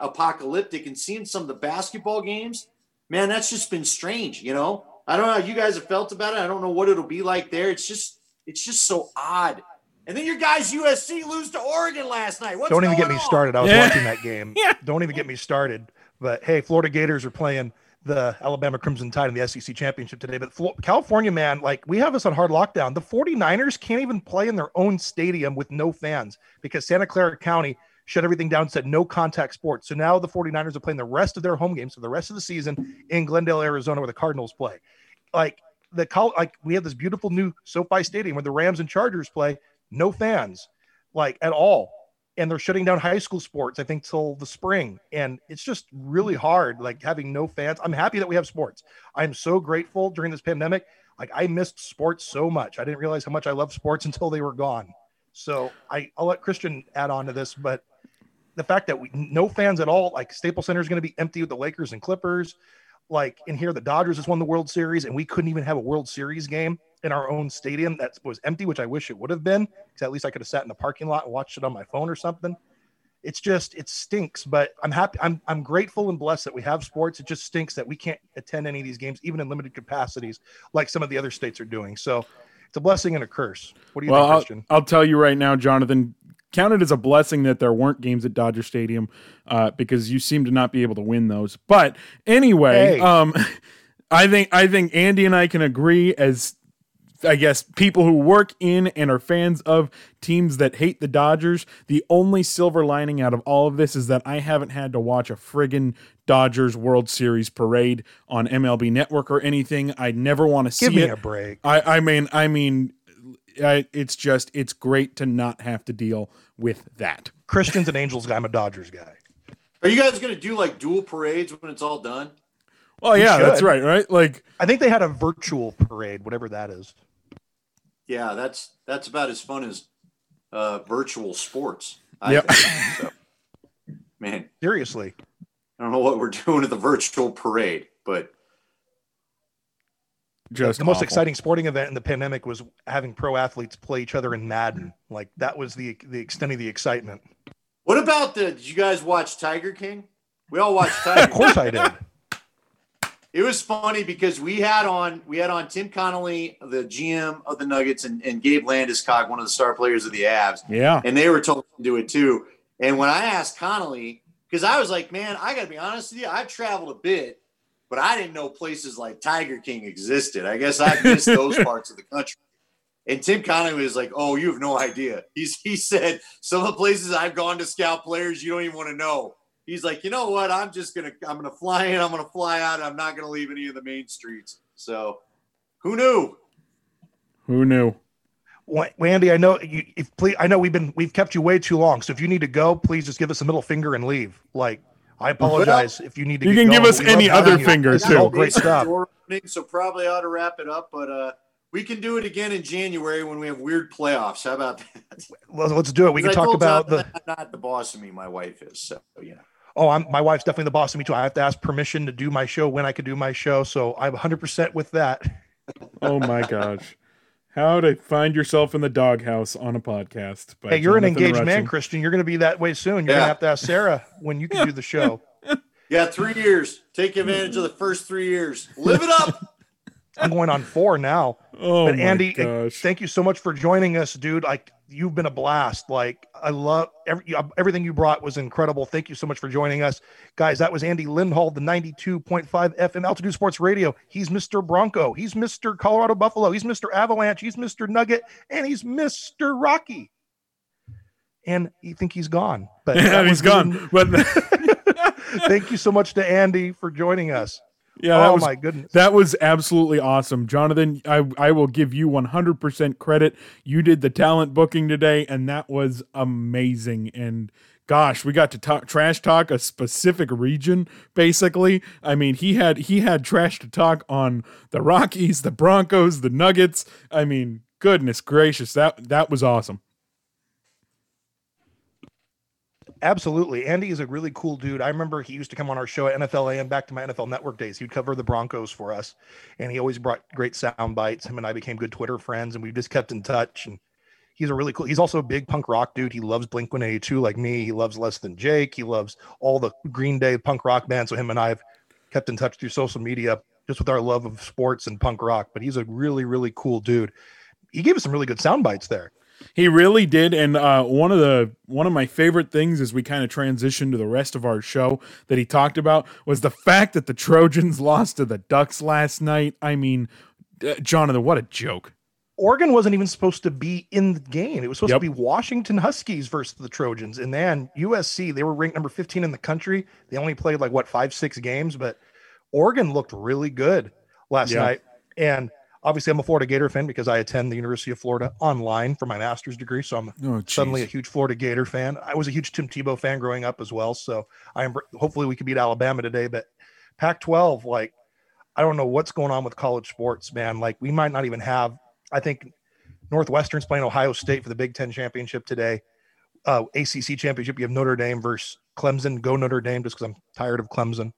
apocalyptic and seeing some of the basketball games, man, that's just been strange. You know, I don't know how you guys have felt about it. I don't know what it'll be like there. It's just, it's just so odd. And then your guys USC lose to Oregon last night. What's don't even get me on? started. I was Yeah. watching that game. Yeah. Don't even get me started. But hey, Florida Gators are playing the Alabama Crimson Tide in the SEC championship today. But California, man, like we have us on hard lockdown. The 49ers can't even play in their own stadium with no fans because Santa Clara County shut everything down, said no contact sports. So now the 49ers are playing the rest of their home games for the rest of the season in Glendale, Arizona, where the Cardinals play. Like the col- like we have this beautiful new SoFi Stadium where the Rams and Chargers play, no fans, like at all. And they're shutting down high school sports, I think, till the spring. And it's just really hard, like having no fans. I'm happy that we have sports. I'm so grateful during this pandemic. Like I missed sports so much. I didn't realize how much I love sports until they were gone. So I, I'll let Christian add on to this, but the fact that we no fans at all, like Staples Center is going to be empty with the Lakers and Clippers. Like in here, the Dodgers has won the World Series, and we couldn't even have a World Series game in our own stadium that was empty, which I wish it would have been, because at least I could have sat in the parking lot and watched it on my phone or something. It's just it stinks, but I'm happy. I'm I'm grateful and blessed that we have sports. It just stinks that we can't attend any of these games, even in limited capacities, like some of the other states are doing. So it's a blessing and a curse. What do you Well, think, I'll, I'll tell you right now, Jonathan. Count it as a blessing that there weren't games at Dodger Stadium uh, because you seem to not be able to win those. But anyway, Hey. um, I think I think Andy and I can agree as I guess people who work in and are fans of teams that hate the Dodgers. The only silver lining out of all of this is that I haven't had to watch a friggin' Dodgers World Series parade on MLB Network or anything. I never want to see Give me it. a break. I, I mean, I mean, I, it's just it's great to not have to deal with that. Christian's an Angels guy. I'm a Dodgers guy. Are you guys going to do like dual parades when it's all done? Oh We yeah, that's right, right? Like, I think they had a virtual parade, whatever that is. Yeah, that's that's about as fun as uh, virtual sports. I Yep. think. So, man, Seriously. I don't know what we're doing at the virtual parade, but just the most exciting sporting event in the pandemic was having pro athletes play each other in Madden. Like that was the the extent of the excitement. what about the? Did you guys watch Tiger King? We all watched Tiger. Of course I did. It was funny because we had on we had on Tim Connolly, the GM of the Nuggets, and, and Gabe Landeskog, one of the star players of the Avs, Yeah, and they were told to do it too. And when I asked Connolly, because I was like, man, I got to be honest with you, I've traveled a bit, but I didn't know places like Tiger King existed. I guess I missed those parts of the country. And Tim Connolly was like, "Oh, you have no idea." He's he said some of the places I've gone to scout players you don't even want to know. He's like, you know what? I'm just gonna I'm gonna fly in. I'm gonna fly out. I'm not gonna leave any of the main streets. So, who knew? who knew? Wa- Wandy, I know you. If please, I know we've been we've kept you way too long. So if you need to go, please just give us a middle finger and leave. Like I apologize if you need to. You get can give us we any other you. finger, too. all great stuff. Opening, So probably ought to wrap it up, but uh, we can do it again in January when we have weird playoffs. How about that? Well, let's do it. We can I talk about the. Not the boss of me. My wife is. So you know. Oh, I'm my wife's definitely the boss of me too. I have to ask permission to do my show when I could do my show. So I'm 100 percent with that. Oh my gosh, how to find yourself in the doghouse on a podcast? by Hey, you're an Jonathan engaged man, Christian. You're going to be that way soon. You're Yeah. going to have to ask Sarah when you can do the show. Yeah, three years. Take advantage of the first three years. Live it up. I'm going on four now. Oh but my Andy, gosh, thank you so much for joining us, dude. Like you've been a blast. Like I love every, everything you brought was incredible. Thank you so much for joining us, guys. That was Andy Lindahl, the 92.5 FM Altitude Sports Radio. He's Mr. Bronco. He's Mr. Colorado Buffalo. He's Mr. Avalanche. He's Mr. Nugget, and he's Mr. Rocky. And you think he's gone, but yeah, he's gone. But Thank you so much to Andy for joining us. Yeah, that oh was my goodness. That was absolutely awesome. Jonathan, I, I will give you 100% credit. You did the talent booking today, and that was amazing. And gosh, we got to talk trash talk a specific region, basically. I mean, he had he had trash to talk on the Rockies, the Broncos, the Nuggets. I mean, goodness gracious, that that was awesome. Absolutely. Andy is a really cool dude. I remember he used to come on our show at NFL AM back to my NFL network days. He'd cover the Broncos for us and he always brought great sound bites. Him and I became good Twitter friends and we just kept in touch and he's a really cool. He's also a big punk rock dude. He loves Blink 182 like me. He loves Less Than Jake. He loves all the Green Day punk rock bands. So him and I have kept in touch through social media just with our love of sports and punk rock. But he's a really, really cool dude. He gave us some really good sound bites there. He really did, and uh, one of the one of my favorite things as we kind of transition to the rest of our show that he talked about was the fact that the Trojans lost to the Ducks last night. I mean, uh, Jonathan, what a joke! Oregon wasn't even supposed to be in the game. It was supposed yep. to be Washington Huskies versus the Trojans. And then USC, they were ranked number 15 in the country. They only played like what, five, six games, but Oregon looked really good last night. And obviously, I'm a Florida Gator fan because I attend the University of Florida online for my master's degree. So I'm oh, suddenly a huge Florida Gator fan. I was a huge Tim Tebow fan growing up as well. So I am hopefully we can beat Alabama today. But Pac 12, like, I don't know what's going on with college sports, man. Like, we might not even have I think Northwestern's playing Ohio State for the Big Ten championship today. Uh, ACC championship, you have Notre Dame versus Clemson. Go Notre Dame, just because I'm tired of Clemson.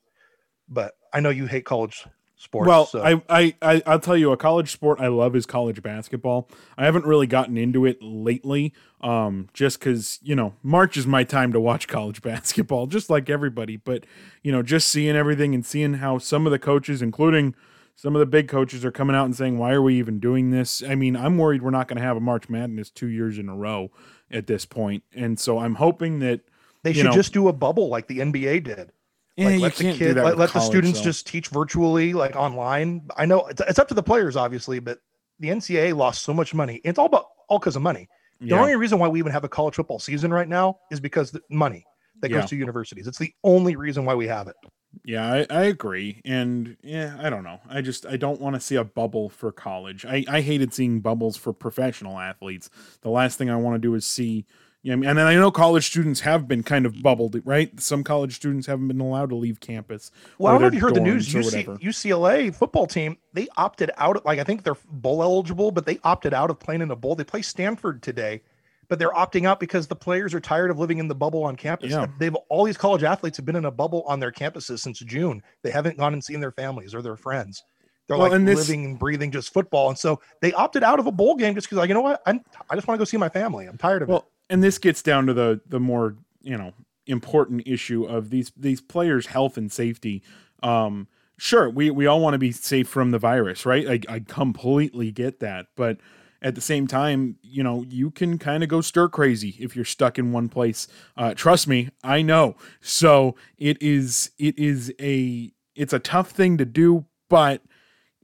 But I know you hate college sports. Well, so. I, I, I, I'll tell you, a college sport I love is college basketball. I haven't really gotten into it lately, um, just because you know March is my time to watch college basketball, just like everybody. But you know, just seeing everything and seeing how some of the coaches, including some of the big coaches are coming out and saying, "Why are we even doing this?" I mean, I'm worried we're not going to have a March Madness two years in a row at this point, and so I'm hoping that they should know, just do a bubble like the NBA did. Yeah, like, let the kid, let, let the students so. just teach virtually, like online. I know it's, it's, up to the players, obviously, but the NCAA lost so much money. It's all about all because of money. The yeah. only reason why we even have a college football season right now is because the money that yeah. goes to universities. It's the only reason why we have it. Yeah, I, I agree. And yeah, I don't know. I just I don't want to see a bubble for college. I, I hated seeing bubbles for professional athletes. The last thing I want to do is see yeah, and then I know college students have been kind of bubbled, right? Some college students haven't been allowed to leave campus. Well, I don't know if you heard the news. UC, UCLA football team they opted out. Like I think they're bowl eligible, but they opted out of playing in a bowl. They play Stanford today, but they're opting out because the players are tired of living in the bubble on campus. Yeah. They've all these college athletes have been in a bubble on their campuses since June. They haven't gone and seen their families or their friends. They're well, like this, living and breathing just football, and so they opted out of a bowl game just because, like, you know what, I'm, I just want to go see my family. I'm tired of well, it. And this gets down to the the more you know important issue of these these players' health and safety. Um, sure, we we all want to be safe from the virus, right? I, I completely get that, but at the same time, you know, you can kind of go stir crazy if you're stuck in one place. Uh, trust me, I know. So it is it is a it's a tough thing to do, but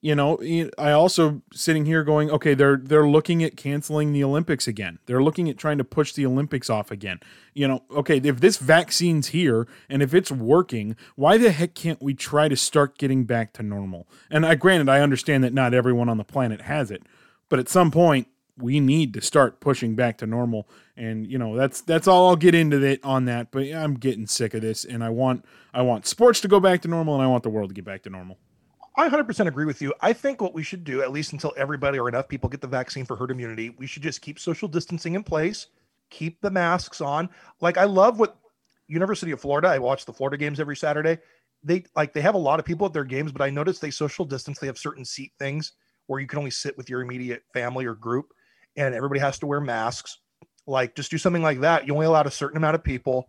you know, I also sitting here going, okay, they're they're looking at canceling the Olympics again. They're looking at trying to push the Olympics off again. You know, okay, if this vaccine's here and if it's working, why the heck can't we try to start getting back to normal? And I granted, I understand that not everyone on the planet has it, but at some point, we need to start pushing back to normal. And you know, that's that's all I'll get into it on that. But I'm getting sick of this, and I want I want sports to go back to normal, and I want the world to get back to normal. I 100% agree with you. I think what we should do, at least until everybody or enough people get the vaccine for herd immunity, we should just keep social distancing in place, keep the masks on. Like I love what University of Florida. I watch the Florida games every Saturday. They like they have a lot of people at their games, but I notice they social distance. They have certain seat things where you can only sit with your immediate family or group and everybody has to wear masks. Like just do something like that. You only allowed a certain amount of people.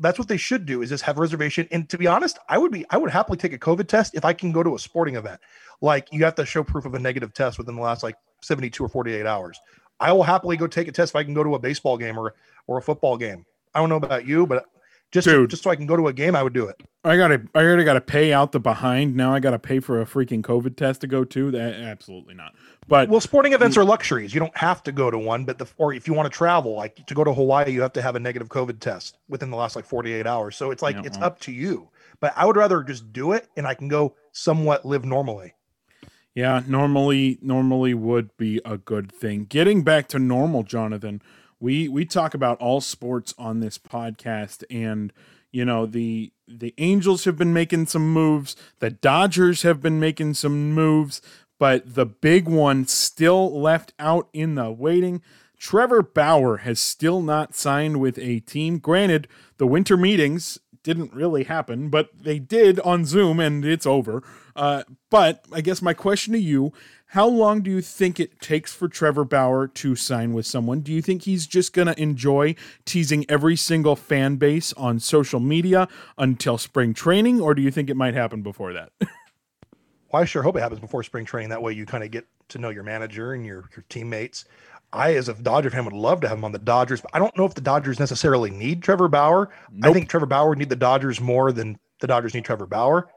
That's what they should do is just have a reservation. And to be honest, I would be I would happily take a COVID test if I can go to a sporting event. Like you have to show proof of a negative test within the last like 72 or 48 hours. I will happily go take a test if I can go to a baseball game or or a football game. I don't know about you, but just to, just so I can go to a game, I would do it. I gotta I already gotta pay out the behind. Now I gotta pay for a freaking COVID test to go to. That absolutely not. But well, sporting events are luxuries. You don't have to go to one, but the or if you want to travel, like to go to Hawaii, you have to have a negative COVID test within the last like 48 hours. So it's like yeah, it's well. up to you. But I would rather just do it and I can go somewhat live normally. Yeah, normally normally would be a good thing. Getting back to normal, Jonathan we we talk about all sports on this podcast and you know the the angels have been making some moves. The dodgers have been making some moves but the big one still left out in the waiting. Trevor bauer has still not signed with a team. Granted the winter meetings didn't really happen but they did on zoom and it's over. Uh, but i guess my question to you how long do you think it takes for Trevor Bauer to sign with someone? Do you think he's just going to enjoy teasing every single fan base on social media until spring training, or do you think it might happen before that? well, I sure hope it happens before spring training. That way you kind of get to know your manager and your, your teammates. I, as a Dodger fan, would love to have him on the Dodgers, but I don't know if the Dodgers necessarily need Trevor Bauer. Nope. I think Trevor Bauer need the Dodgers more than the Dodgers need Trevor Bauer.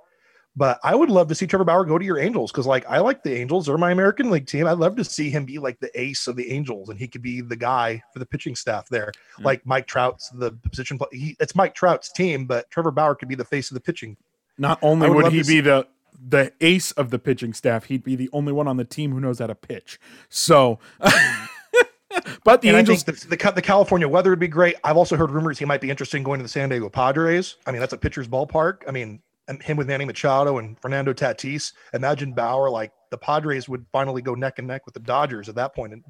But I would love to see Trevor Bauer go to your Angels because, like, I like the Angels. They're my American League team. I'd love to see him be like the ace of the Angels, and he could be the guy for the pitching staff there, mm-hmm. like Mike Trout's the position. He, it's Mike Trout's team, but Trevor Bauer could be the face of the pitching. Not only would, would he be the the ace of the pitching staff, he'd be the only one on the team who knows how to pitch. So. but the and Angels, the, the, the, California weather would be great. I've also heard rumors he might be interested in going to the San Diego Padres. I mean, that's a pitcher's ballpark. I mean, him with Manny Machado and Fernando Tatis. Imagine Bauer like the Padres would finally go neck and neck with the Dodgers at that point, in,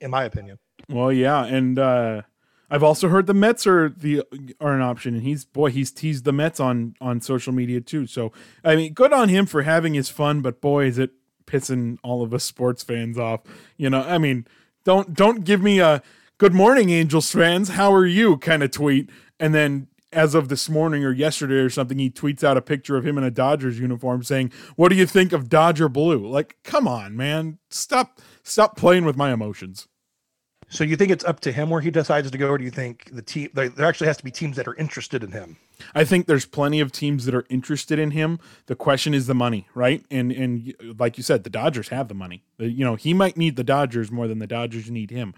in my opinion. Well, yeah, and uh, I've also heard the Mets are the are an option, and he's boy he's teased the Mets on on social media too. So I mean, good on him for having his fun, but boy, is it pissing all of us sports fans off. You know, I mean, don't don't give me a good morning, Angels fans. How are you? kind of tweet, and then as of this morning or yesterday or something, he tweets out a picture of him in a Dodgers uniform saying, "What do you think of Dodger blue?" Like, come on, man, stop, stop playing with my emotions. So you think it's up to him where he decides to go, or do you think the team there actually has to be teams that are interested in him? I think there's plenty of teams that are interested in him. The question is the money, right? And and like you said, the Dodgers have the money. You know, he might need the Dodgers more than the Dodgers need him.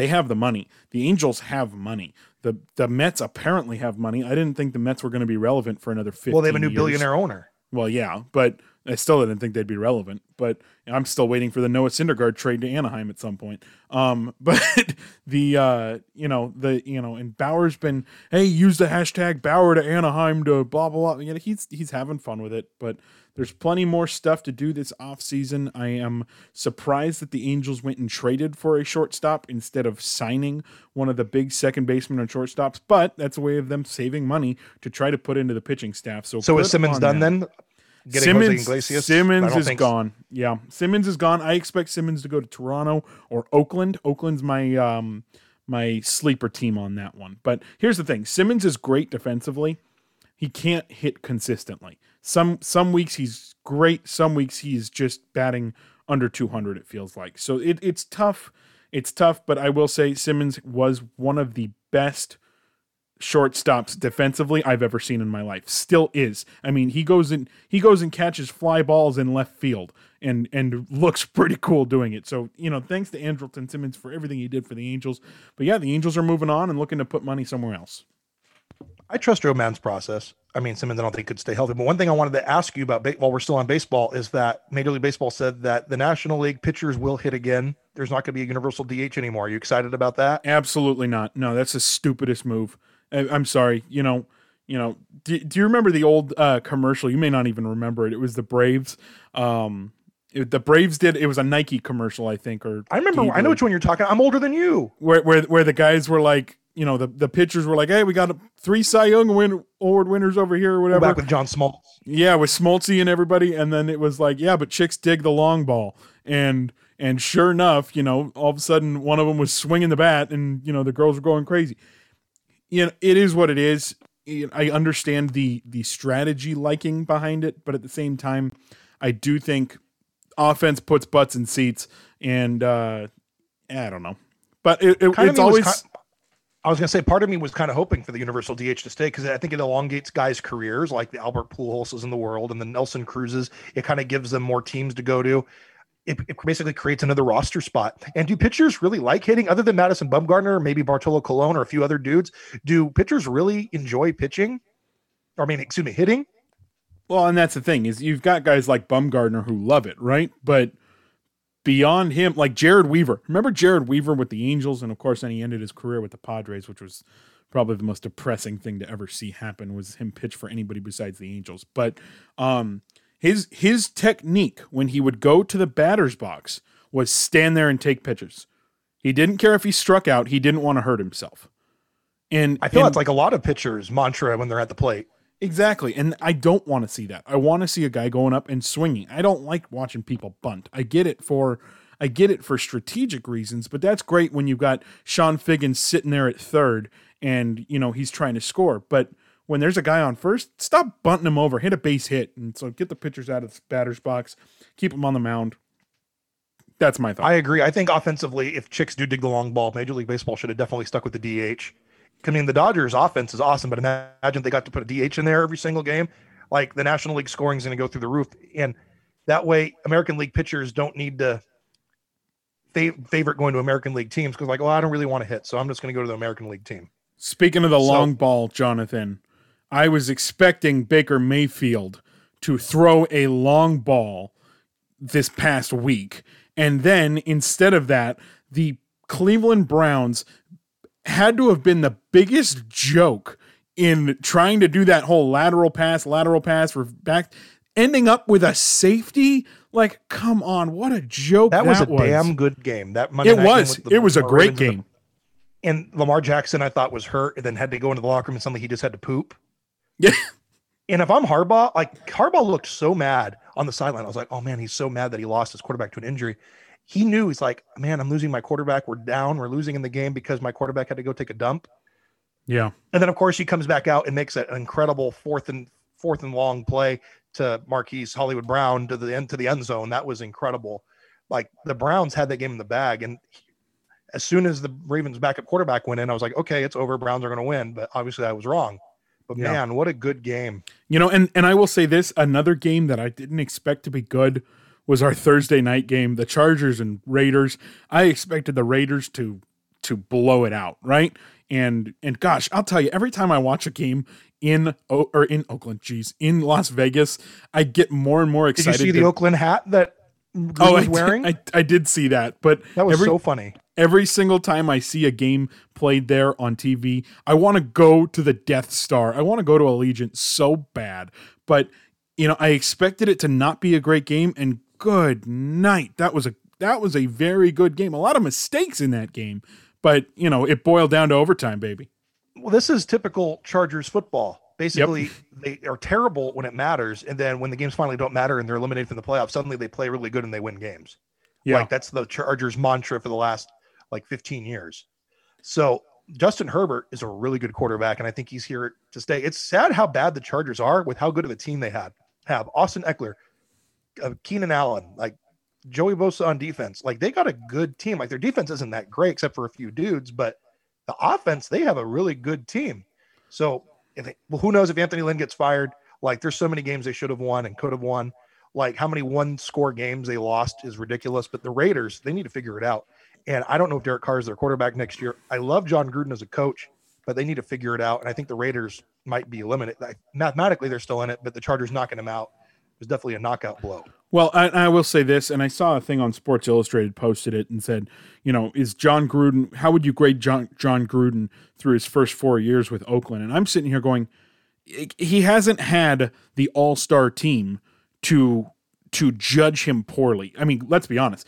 They have the money. The Angels have money. The the Mets apparently have money. I didn't think the Mets were going to be relevant for another 15 Well, they have a new years. billionaire owner. Well, yeah, but I still didn't think they'd be relevant. But I'm still waiting for the Noah Syndergaard trade to Anaheim at some point. Um, but the uh, you know the you know and Bauer's been hey use the hashtag Bauer to Anaheim to blah blah blah. You know, he's he's having fun with it, but there's plenty more stuff to do this offseason. I am surprised that the Angels went and traded for a shortstop instead of signing one of the big second basemen or shortstops, but that's a way of them saving money to try to put into the pitching staff. So, so is Simmons done then? Simmons, Simmons is gone. Yeah, Simmons is gone. I expect Simmons to go to Toronto or Oakland. Oakland's my um my sleeper team on that one. But here's the thing: Simmons is great defensively. He can't hit consistently. Some some weeks he's great. Some weeks he's just batting under 200. It feels like so. It, it's tough. It's tough. But I will say Simmons was one of the best shortstops defensively I've ever seen in my life. Still is. I mean, he goes and he goes and catches fly balls in left field and and looks pretty cool doing it. So, you know, thanks to Andrelton Simmons for everything he did for the Angels. But yeah, the Angels are moving on and looking to put money somewhere else. I trust Joe Maddon's process. I mean, Simmons, I don't think could stay healthy. But one thing I wanted to ask you about while we're still on baseball is that Major League Baseball said that the National League pitchers will hit again. There's not going to be a universal DH anymore. Are you excited about that? Absolutely not. No, that's the stupidest move. I'm sorry. You know, you know. Do, do you remember the old uh, commercial? You may not even remember it. It was the Braves. Um, it, the Braves did. It was a Nike commercial, I think. Or I remember. I know which one you're talking. About. I'm older than you. Where where where the guys were like, you know the the pitchers were like, "Hey, we got three Cy Young win award winners over here, or whatever." Back with John Smoltz. Yeah, with Smoltzy and everybody, and then it was like, "Yeah, but chicks dig the long ball," and and sure enough, you know, all of a sudden one of them was swinging the bat, and you know the girls were going crazy. You know, it is what it is. I understand the the strategy liking behind it, but at the same time, I do think offense puts butts in seats, and uh, I don't know. But it, it, it's always I was to say, part of me was kind of hoping for the universal DH to stay because I think it elongates guys' careers, like the Albert Pujolses in the world and the Nelson Cruzes. It kind of gives them more teams to go to. It, it, basically creates another roster spot. And do pitchers really like hitting, other than Madison Bumgarner, maybe Bartolo Colon or a few other dudes? Do pitchers really enjoy pitching? Or I mean, excuse me, hitting? Well, and that's the thing is you've got guys like Bumgarner who love it, right? But beyond him, like Jered Weaver. Remember Jered Weaver with the Angels, and of course, then he ended his career with the Padres, which was probably the most depressing thing to ever see happen was him pitch for anybody besides the Angels. But um, his his technique when he would go to the batter's box was stand there and take pitches. He didn't care if he struck out. He didn't want to hurt himself. And I feel and, that's like a lot of pitchers' mantra when they're at the plate. Exactly. And I don't want to see that. I want to see a guy going up and swinging. I don't like watching people bunt. I get it for I get it for strategic reasons, but that's great when you've got Chone Figgins sitting there at third and, you know, he's trying to score. But when there's a guy on first, stop bunting him over, hit a base hit. And so get the pitchers out of the batter's box, keep them on the mound. That's my thought. I agree. I think offensively, if chicks do dig the long ball, Major League Baseball should have definitely stuck with the DH. I mean, the Dodgers' offense is awesome, but imagine they got to put a DH in there every single game. Like the National League scoring is going to go through the roof, and that way, American League pitchers don't need to fav- favorite going to American League teams because, like, well, I don't really want to hit, so I'm just going to go to the American League team. Speaking of the So- long ball, Jonathan, I was expecting Baker Mayfield to throw a long ball this past week. And then instead of that, the Cleveland Browns had to have been the biggest joke in trying to do that whole lateral pass, lateral pass for back, ending up with a safety. Like, come on, what a joke That, was a was. damn good game. That Monday It was. It was a great the- game. and Lamar Jackson, I thought was hurt, and then had to go into the locker room and suddenly he just had to poop. Yeah. And if I'm Harbaugh, like Harbaugh looked so mad on the sideline. I was like, oh man, he's so mad that he lost his quarterback to an injury. He knew he's like, man, I'm losing my quarterback. We're down. We're losing in the game because my quarterback had to go take a dump. Yeah. And then of course he comes back out and makes an incredible fourth and fourth and long play to Marquise Hollywood Brown to the end to the end zone. That was incredible. Like the Browns had that game in the bag, and as soon as the Ravens backup quarterback went in, I was like, okay, it's over. Browns are going to win. But obviously I was wrong. But Yeah. man, what a good game. You know, and and I will say this: another game that I didn't expect to be good was our Thursday night game, the Chargers and Raiders. I expected the Raiders to to blow it out, right? And and gosh, I'll tell you, every time I watch a game in O- or in Oakland, geez, in Las Vegas, I get more and more excited. Did you see the Oakland hat that Gruden oh, I was did- wearing? I, I did see that, but that was every, so funny. Every single time I see a game played there on TV, I want to go to the Death Star. I want to go to Allegiant so bad. But you know, I expected it to not be a great game, and good night. That was a that was a very good game. A lot of mistakes in that game, but you know, it boiled down to overtime, baby. Well, this is typical Chargers football. Basically, they are terrible when it matters, and then when the games finally don't matter and they're eliminated from the playoffs, suddenly they play really good and they win games. Yeah. Like that's the Chargers mantra for the last like 15 years. So Justin Herbert is a really good quarterback, and I think he's here to stay. It's sad how bad the Chargers are with how good of a team they had. Have Austin Ekeler, uh, Keenan Allen, like Joey Bosa on defense. Like they got a good team. Like their defense isn't that great except for a few dudes, but the offense they have a really good team. So they, well, who knows if Anthony Lynn gets fired? Like there's so many games they should have won and could have won. Like how many one score games they lost is ridiculous. But the Raiders, they need to figure it out. And I don't know if Derek Carr is their quarterback next year. I love Jon Gruden as a coach, but they need to figure it out. And I think the Raiders might be eliminated. Mathematically, they're still in it, but the Chargers knocking them out was definitely a knockout blow. Well, I, I will say this, and I saw a thing on Sports Illustrated posted it and said, you know, is Jon Gruden? How would you grade John Jon Gruden through his first four years with Oakland? And I'm sitting here going, he hasn't had the All Star team to to judge him poorly. I mean, let's be honest.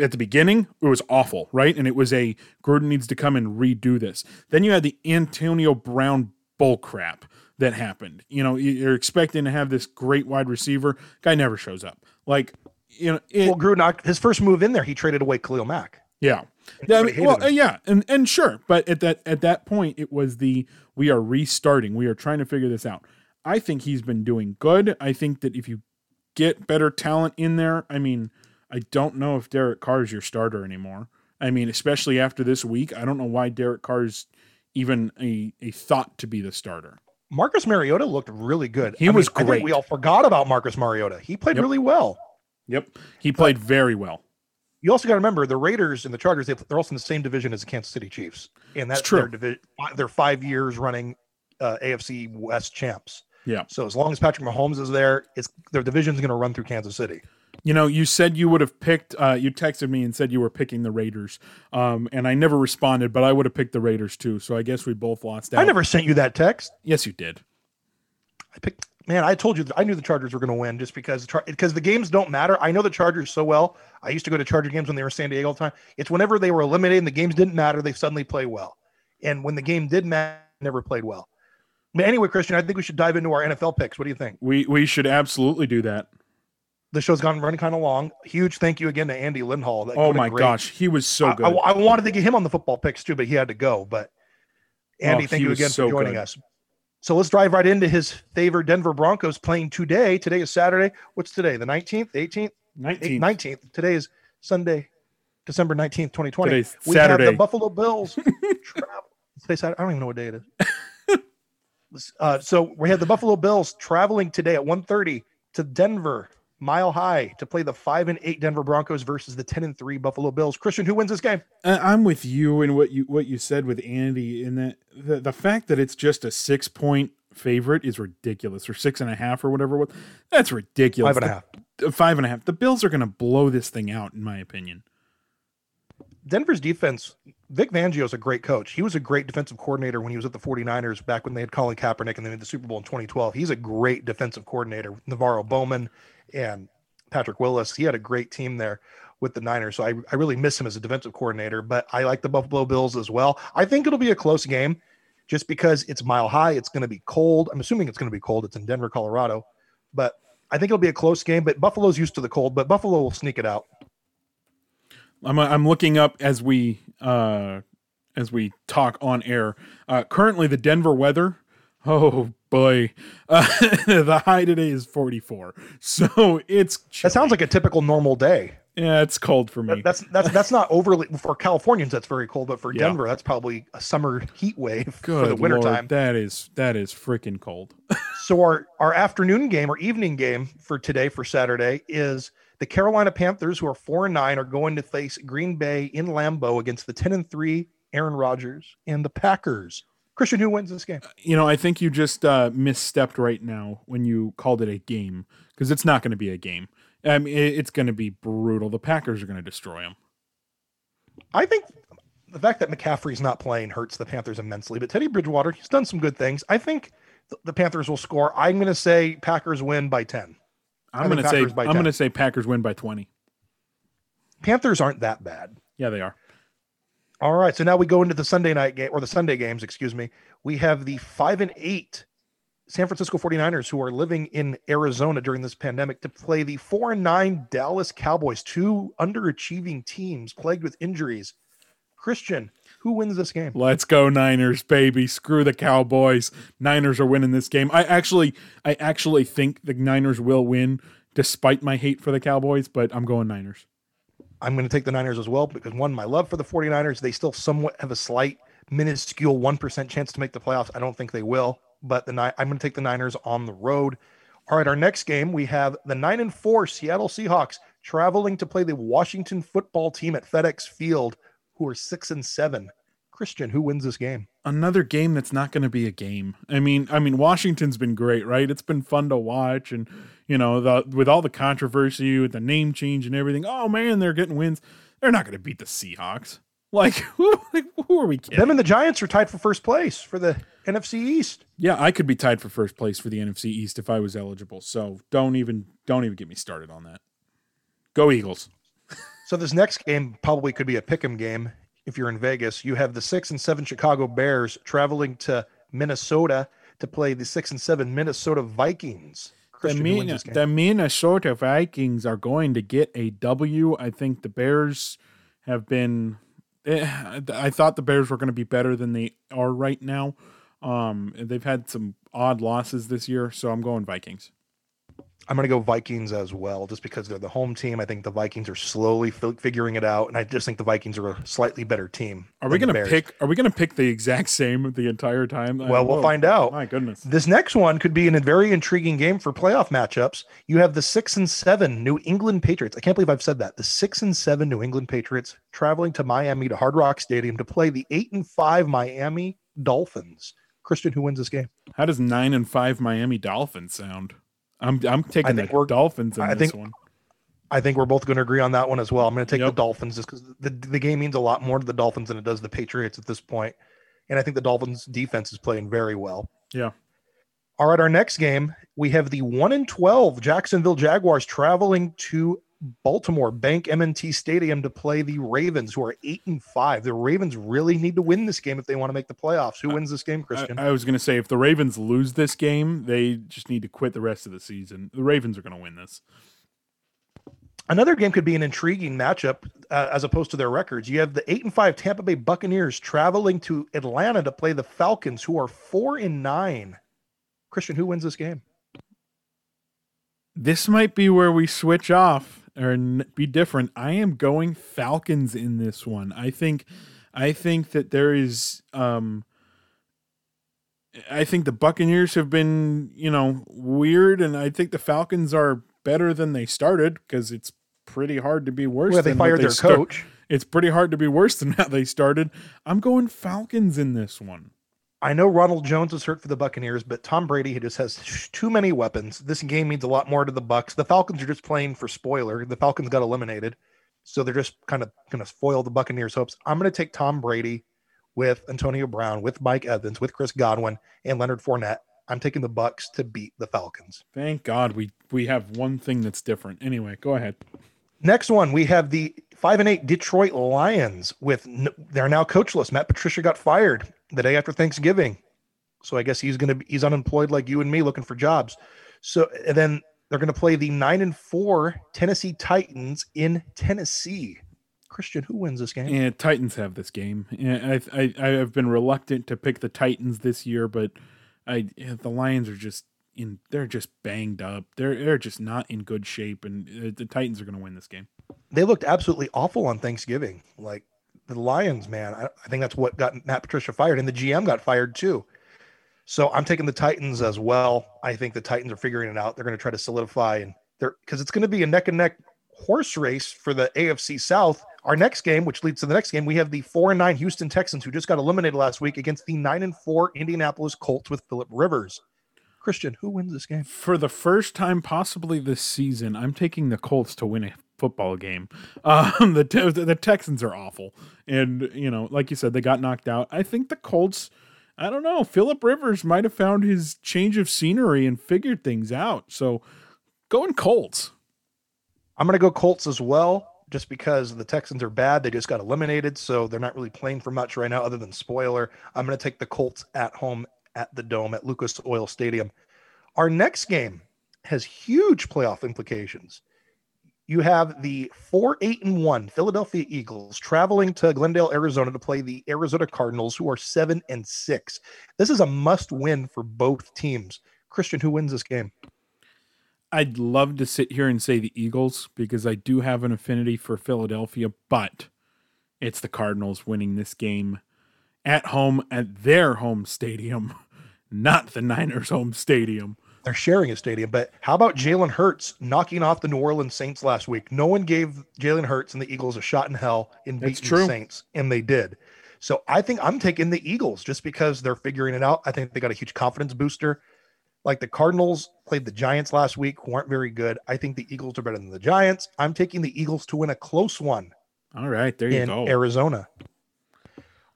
At the beginning, it was awful, right? And it was a Gruden needs to come and redo this. Then you had the Antonio Brown bull crap that happened. You know, you're expecting to have this great wide receiver, guy never shows up. Like, you know, it, well, Gruden, his first move in there, he traded away Khalil Mack. yeah. Yeah, I mean, well, him. uh, yeah, and and sure, but at that at that point, it was the we are restarting. We are trying to figure this out. I think he's been doing good. I think that if you get better talent in there, I mean, I don't know if Derek Carr is your starter anymore. I mean, especially after this week, I don't know why Derek Carr is even a a thought to be the starter. Marcus Mariota looked really good. He I was think great. we all forgot about Marcus Mariota. He played Yep. really well. Yep, he played very well. You also got to remember the Raiders and the Chargers. They, they're also in the same division as the Kansas City Chiefs, and that's true. their. They're five years running uh, AFC West champs. Yeah. So as long as Patrick Mahomes is there, it's their division's going to run through Kansas City. You know, you said you would have picked. Uh, you texted me and said you were picking the Raiders, um, and I never responded, but I would have picked the Raiders too. So I guess we both lost out. I never sent you that text. Yes, you did. I picked. Man, I told you I knew the Chargers were going to win just because because the games don't matter. I know the Chargers so well. I used to go to Charger games when they were in San Diego all the time. It's whenever they were eliminated and the games didn't matter, they suddenly play well. And when the game did matter, never played well. But anyway, Christian, I think we should dive into our NFL picks. What do you think? We we should absolutely do that. The show's gone running kind of long. Huge thank you again to Andy Lindahl. That- Oh my great- gosh, he was so good. I, I wanted to get him on the football picks too, but he had to go. But Andy, Oh, thank you again so for joining good. us. So let's dive right into his favorite Denver Broncos playing today. Today is Saturday. What's today? The 19th, 18th, 19. 19th. Today is Sunday, December 19th, 2020. Today's we have the Buffalo Bills travel. Today Saturday. I don't even know what day it is. uh, so we have the Buffalo Bills traveling today at 1:30 to Denver, Mile High, to play the five and eight Denver Broncos versus the 10 and three Buffalo Bills. Christian, who wins this game? I'm with you in what you what you said with Andy in that the, the fact that it's just a six point favorite is ridiculous, or six and a half or whatever. it was. That's ridiculous. Five and a half. The- five and a half. The Bills are going to blow this thing out, in my opinion. Denver's defense, Vic Fangio is a great coach. He was a great defensive coordinator when he was at the 49ers back when they had Colin Kaepernick and they made the Super Bowl in 2012. He's a great defensive coordinator. Navarro Bowman and Patrick Willis. He had a great team there with the Niners. So I, I really miss him as a defensive coordinator, but I like the Buffalo Bills as well. I think it'll be a close game just because it's mile high. It's going to be cold. I'm assuming it's going to be cold. It's in Denver, Colorado, but I think it'll be a close game. But Buffalo's used to the cold, but Buffalo will sneak it out. I'm I'm looking up as we uh as we talk on air. Uh, currently, the Denver weather. Oh boy, uh, the high today is 44. So it's That sounds like a typical normal day. yeah, it's cold for me. That's that's that's not overly for Californians. That's very cold, but for Yeah. Denver, that's probably a summer heat wave Good for the wintertime. that is that is freaking cold. So our our afternoon game or evening game for today for Saturday is the Carolina Panthers, who are four and nine, are going to face Green Bay in Lambeau against the ten and three Aaron Rodgers and the Packers. Christian, who wins this game? You know, I think you just uh, misstepped right now when you called it a game because it's not going to be a game. I mean, it's going to be brutal. The Packers are going to destroy them. I think the fact that McCaffrey's not playing hurts the Panthers immensely, but Teddy Bridgewater, he's done some good things. I think the Panthers will score. I'm going to say Packers win by 10. I I'm going to say I'm going to say Packers win by 20. Panthers aren't that bad. Yeah, they are. All right, so now we go into the Sunday night game or the Sunday games, excuse me. We have the 5 and 8 San Francisco 49ers who are living in Arizona during this pandemic to play the 4 and 9 Dallas Cowboys, two underachieving teams plagued with injuries. Christian, who wins this game? Let's go Niners, baby. Screw the Cowboys. Niners are winning this game. I actually I actually think the Niners will win despite my hate for the Cowboys, but I'm going Niners. I'm going to take the Niners as well because one, my love for the 49ers, they still somewhat have a slight minuscule 1% chance to make the playoffs. I don't think they will, but the Ni- I'm going to take the Niners on the road. All right, our next game, we have the 9 and 4 Seattle Seahawks traveling to play the Washington football team at FedEx Field who are 6 and 7. Christian, who wins this game? Another game that's not going to be a game. I mean, I mean Washington's been great, right? It's been fun to watch and you know, the with all the controversy with the name change and everything. Oh man, they're getting wins. They're not going to beat the Seahawks. Like who, like, who are we kidding? Them and the Giants are tied for first place for the NFC East. Yeah, I could be tied for first place for the NFC East if I was eligible. So don't even don't even get me started on that. Go Eagles. So this next game probably could be a pick'em game if you're in Vegas. You have the six and seven Chicago Bears traveling to Minnesota to play the six and seven Minnesota Vikings. The, Christian, who wins Min- the Minnesota Vikings are going to get a W. I think the Bears have been. eh, I thought the Bears were going to be better than they are right now. Um, they've had some odd losses this year, so I'm going Vikings. I'm going to go Vikings as well, just because they're the home team. I think the Vikings are slowly fi- figuring it out, and I just think the Vikings are a slightly better team. Are we going to pick? Are we going to pick the exact same the entire time? Well, we'll find out. My goodness. This next one could be in a very intriguing game for playoff matchups. You have the six and seven New England Patriots. I can't believe I've said that. The six and seven New England Patriots traveling to Miami to Hard Rock Stadium to play the eight and five Miami Dolphins. Christian, who wins this game? How does nine and five Miami Dolphins sound? I'm I'm taking the we're- Dolphins in I this think- one. I think we're both going to agree on that one as well. I'm going to take Yep. the Dolphins just because the, the game means a lot more to the Dolphins than it does the Patriots at this point. And I think the Dolphins defense is playing very well. Yeah. All right, our next game, we have the 1 and 12 Jacksonville Jaguars traveling to Baltimore Bank M&T Stadium to play the Ravens, who are eight and five. The Ravens really need to win this game if they want to make the playoffs. Who wins this game, Christian? I, I was going to say if the Ravens lose this game, they just need to quit the rest of the season. The Ravens are going to win this. Another game could be an intriguing matchup uh, as opposed to their records. You have the eight and five Tampa Bay Buccaneers traveling to Atlanta to play the Falcons, who are four and nine. Christian, who wins this game? This might be where we switch off or be different. I am going Falcons in this one. I think, I think that there is. Um, I think the Buccaneers have been, you know, weird, and I think the Falcons are better than they started because it's pretty hard to be worse. Well, they fired they their start- coach. It's pretty hard to be worse than how they started. I'm going Falcons in this one. I know Ronald Jones is hurt for the Buccaneers, but Tom Brady he just has too many weapons. This game means a lot more to the Bucks. The Falcons are just playing for spoiler. The Falcons got eliminated, so they're just kind of going to spoil the Buccaneers' hopes. I'm going to take Tom Brady with Antonio Brown, with Mike Evans, with Chris Godwin, and Leonard Fournette. I'm taking the Bucks to beat the Falcons. Thank God we we have one thing that's different. Anyway, go ahead. Next one, we have the five and eight Detroit Lions. With they're now coachless. Matt Patricia got fired the day after Thanksgiving, so I guess he's gonna be he's unemployed like you and me, looking for jobs. So and then they're gonna play the nine and four Tennessee Titans in Tennessee. Christian, who wins this game? Yeah, Titans have this game. Yeah, I, I I have been reluctant to pick the Titans this year, but I the Lions are just in they're just banged up. They're they're just not in good shape, and uh, the Titans are going to win this game. They looked absolutely awful on Thanksgiving. Like the Lions, man. I, I think that's what got Matt Patricia fired, and the GM got fired too. So I'm taking the Titans as well. I think the Titans are figuring it out. They're going to try to solidify and they're because it's going to be a neck and neck horse race for the AFC South. Our next game, which leads to the next game, we have the four and nine Houston Texans who just got eliminated last week against the nine and four Indianapolis Colts with Philip Rivers. Christian, who wins this game? For the first time, possibly this season, I'm taking the Colts to win a football game. Um, the the Texans are awful, and you know, like you said, they got knocked out. I think the Colts. I don't know. Philip Rivers might have found his change of scenery and figured things out. So, going Colts. I'm going to go Colts as well, just because the Texans are bad. They just got eliminated, so they're not really playing for much right now, other than spoiler. I'm going to take the Colts at home at the Dome at Lucas Oil Stadium. Our next game has huge playoff implications. You have the 4 8 and 1 Philadelphia Eagles traveling to Glendale, Arizona to play the Arizona Cardinals, who are 7 and 6. This is a must win for both teams. Christian, who wins this game? I'd love to sit here and say the Eagles because I do have an affinity for Philadelphia, but it's the Cardinals winning this game at home at their home stadium, not the Niners' home stadium. They're sharing a stadium, but how about Jalen Hurts knocking off the New Orleans Saints last week? No one gave Jalen Hurts and the Eagles a shot in hell in beating the Saints, and they did. So I think I'm taking the Eagles just because they're figuring it out. I think they got a huge confidence booster. Like the Cardinals played the Giants last week, who aren't very good. I think the Eagles are better than the Giants. I'm taking the Eagles to win a close one. All right, there you in go. Arizona.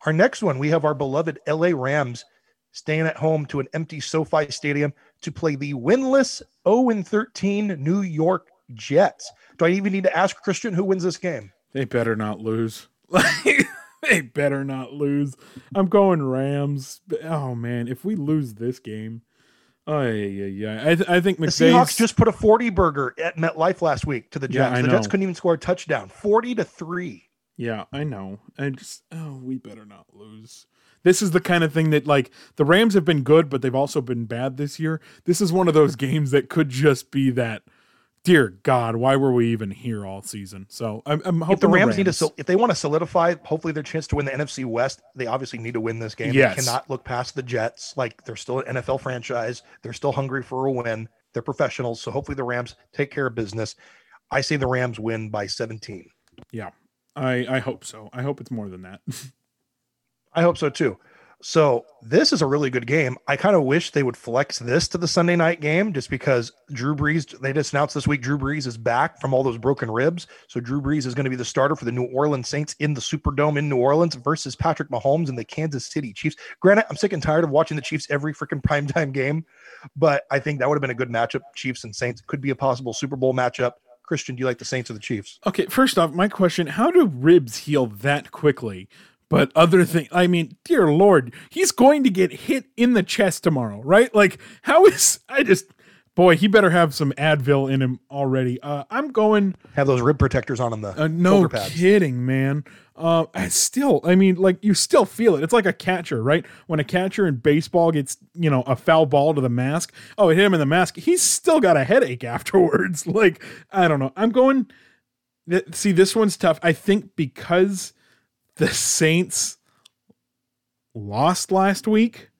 Our next one, we have our beloved LA Rams staying at home to an empty SoFi Stadium to play the winless 0 13 New York Jets. Do I even need to ask Christian who wins this game? They better not lose. they better not lose. I'm going Rams. Oh man, if we lose this game, oh yeah, yeah. I, th- I think McVay's... the Seahawks just put a 40 burger at MetLife last week to the Jets. Yeah, the Jets couldn't even score a touchdown. 40 to three. Yeah, I know. I just oh, we better not lose. This is the kind of thing that like the Rams have been good, but they've also been bad this year. This is one of those games that could just be that. Dear God, why were we even here all season? So I'm, I'm hoping if the Rams, the Rams, need to if they want to solidify, hopefully their chance to win the NFC West, they obviously need to win this game. Yes. They cannot look past the Jets. Like they're still an NFL franchise. They're still hungry for a win. They're professionals. So hopefully the Rams take care of business. I say the Rams win by 17. Yeah. I I hope so. I hope it's more than that. I hope so too. So this is a really good game. I kind of wish they would flex this to the Sunday night game just because Drew Brees, they just announced this week Drew Brees is back from all those broken ribs. So Drew Brees is going to be the starter for the New Orleans Saints in the Superdome in New Orleans versus Patrick Mahomes and the Kansas City Chiefs. Granted, I'm sick and tired of watching the Chiefs every freaking primetime game, but I think that would have been a good matchup. Chiefs and Saints could be a possible Super Bowl matchup. Christian, do you like the Saints or the Chiefs? Okay, first off, my question: How do ribs heal that quickly? But other thing, I mean, dear Lord, he's going to get hit in the chest tomorrow, right? Like, how is I just boy, he better have some Advil in him already. Uh, I'm going. Have those rib protectors on him. The uh, no kidding, man. Uh, I still, I mean, like you still feel it. It's like a catcher, right? When a catcher in baseball gets, you know, a foul ball to the mask. Oh, it hit him in the mask. He's still got a headache afterwards. Like, I don't know. I'm going. Th- see, this one's tough. I think because the Saints lost last week,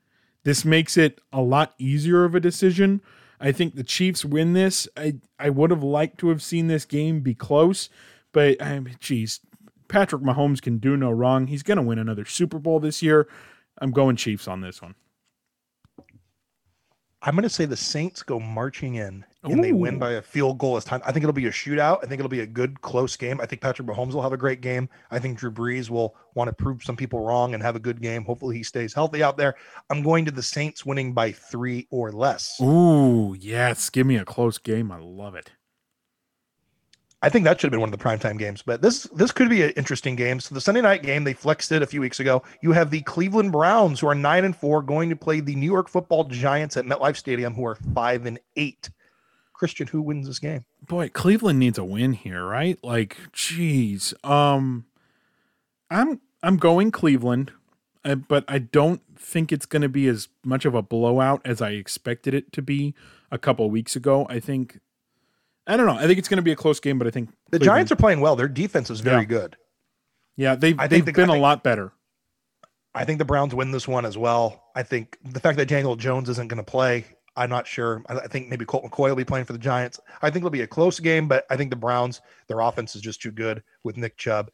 this makes it a lot easier of a decision. I think the Chiefs win this. I I would have liked to have seen this game be close, but I mean, geez, Patrick Mahomes can do no wrong. He's going to win another Super Bowl this year. I'm going Chiefs on this one. I'm going to say the Saints go marching in and Ooh. they win by a field goal as time. I think it'll be a shootout. I think it'll be a good close game. I think Patrick Mahomes will have a great game. I think Drew Brees will want to prove some people wrong and have a good game. Hopefully he stays healthy out there. I'm going to the Saints winning by 3 or less. Ooh, yes, give me a close game. I love it. I think that should have been one of the primetime games, but this this could be an interesting game. So the Sunday night game, they flexed it a few weeks ago. You have the Cleveland Browns, who are nine and four, going to play the New York Football Giants at MetLife Stadium, who are five and eight. Christian, who wins this game? Boy, Cleveland needs a win here, right? Like, geez, um, I'm I'm going Cleveland, uh, but I don't think it's going to be as much of a blowout as I expected it to be a couple weeks ago. I think I don't know. I think it's going to be a close game, but I think the Cleveland, Giants are playing well. Their defense is very yeah. good. Yeah, they've I they've the, been a lot better. I think the Browns win this one as well. I think the fact that Daniel Jones isn't going to play, I'm not sure. I think maybe Colt McCoy will be playing for the Giants. I think it'll be a close game, but I think the Browns, their offense is just too good with Nick Chubb,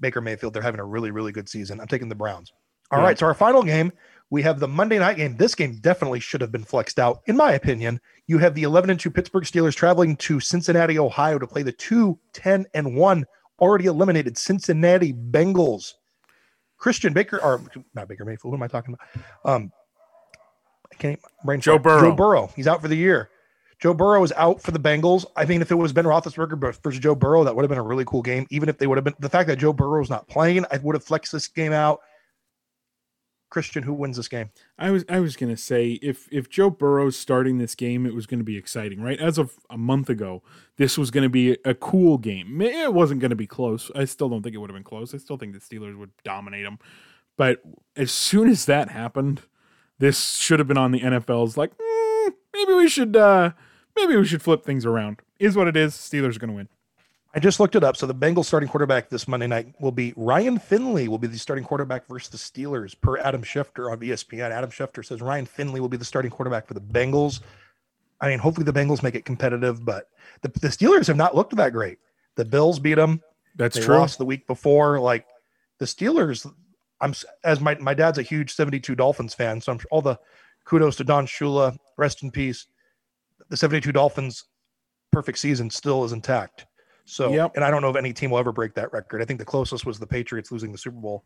Baker Mayfield. They're having a really, really good season. I'm taking the Browns. All yeah. right, So our final game, we have the Monday night game. This game definitely should have been flexed out, in my opinion. You have the 11 and 2 Pittsburgh Steelers traveling to Cincinnati, Ohio to play the 2 10 and 1 already eliminated Cincinnati Bengals. Christian Baker, or not Baker Mayfield, who am I talking about? Um, I can't brain Joe Burrow. Joe Burrow. He's out for the year. Joe Burrow is out for the Bengals. I mean, if it was Ben Roethlisberger versus Joe Burrow, that would have been a really cool game. Even if they would have been the fact that Joe Burrow is not playing, I would have flexed this game out. Christian, who wins this game? I was I was gonna say if if Joe Burrow's starting this game, it was gonna be exciting, right? As of a month ago, this was gonna be a cool game. It wasn't gonna be close. I still don't think it would have been close. I still think the Steelers would dominate them. But as soon as that happened, this should have been on the NFL's like mm, maybe we should uh maybe we should flip things around. Is what it is. Steelers are gonna win. I just looked it up. So the Bengals starting quarterback this Monday night will be Ryan Finley will be the starting quarterback versus the Steelers per Adam Schefter on ESPN. Adam Schefter says Ryan Finley will be the starting quarterback for the Bengals. I mean, hopefully the Bengals make it competitive, but the, the Steelers have not looked that great. The Bills beat them. That's they true. Lost the week before. Like the Steelers, I'm as my my dad's a huge 72 Dolphins fan, so I'm all the kudos to Don Shula. Rest in peace. The 72 Dolphins perfect season still is intact. So, yep. and I don't know if any team will ever break that record. I think the closest was the Patriots losing the Super Bowl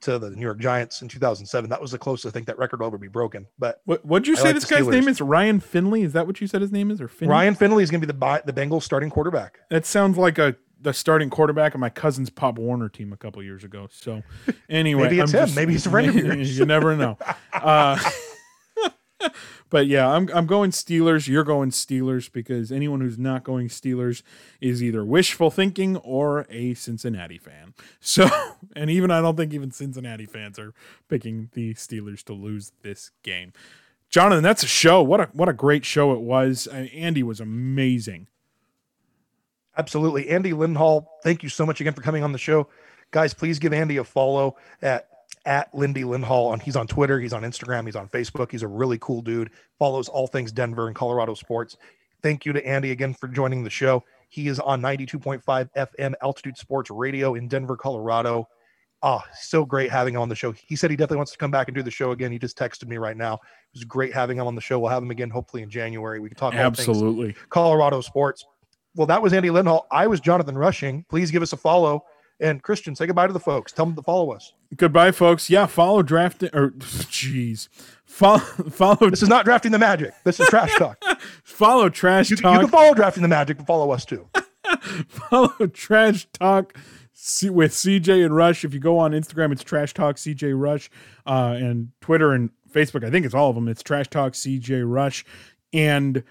to the New York Giants in 2007. That was the closest I think that record will ever be broken. But what would you I say like this guy's name is? Ryan Finley? Is that what you said his name is? Or Finley? Ryan Finley is going to be the the Bengals starting quarterback. That sounds like a the starting quarterback of my cousin's Pop Warner team a couple years ago. So anyway, maybe it's I'm him. Just, maybe he's a friend of yours. you never know. Uh, but yeah, I'm I'm going Steelers. You're going Steelers because anyone who's not going Steelers is either wishful thinking or a Cincinnati fan. So, and even I don't think even Cincinnati fans are picking the Steelers to lose this game. Jonathan, that's a show. What a what a great show it was. Andy was amazing. Absolutely, Andy Lindahl. Thank you so much again for coming on the show, guys. Please give Andy a follow at at Lindy Lindahl. On he's on Twitter, he's on Instagram, he's on Facebook. He's a really cool dude. Follows all things Denver and Colorado sports. Thank you to Andy again for joining the show. He is on 92.5 FM Altitude Sports Radio in Denver, Colorado. Oh, so great having him on the show. He said he definitely wants to come back and do the show again. He just texted me right now. It was great having him on the show. We'll have him again hopefully in January. We can talk absolutely Colorado sports. Well, that was Andy Lindahl. I was Jonathan Rushing. Please give us a follow and Christian, say goodbye to the folks. Tell them to follow us. Goodbye, folks. Yeah, follow drafting or jeez. Follow follow This is not drafting the magic. This is trash talk. follow trash you, talk. You can follow drafting the magic and follow us too. follow Trash Talk with CJ and Rush. If you go on Instagram, it's Trash Talk CJ Rush, uh, and Twitter and Facebook. I think it's all of them. It's Trash Talk CJ Rush, and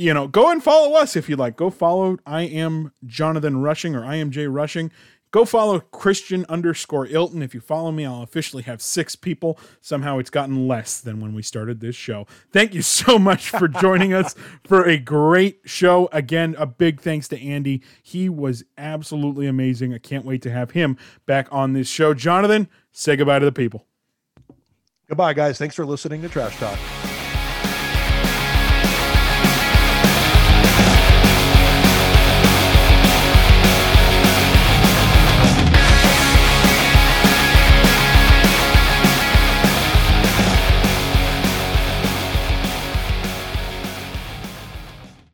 you know, go and follow us if you'd like. Go follow I am Jonathan Rushing or I am Jay Rushing. Go follow Christian underscore Ilton. If you follow me, I'll officially have six people. Somehow it's gotten less than when we started this show. Thank you so much for joining us for a great show. Again, a big thanks to Andy. He was absolutely amazing. I can't wait to have him back on this show. Jonathan, say goodbye to the people. Goodbye, guys. Thanks for listening to Trash Talk.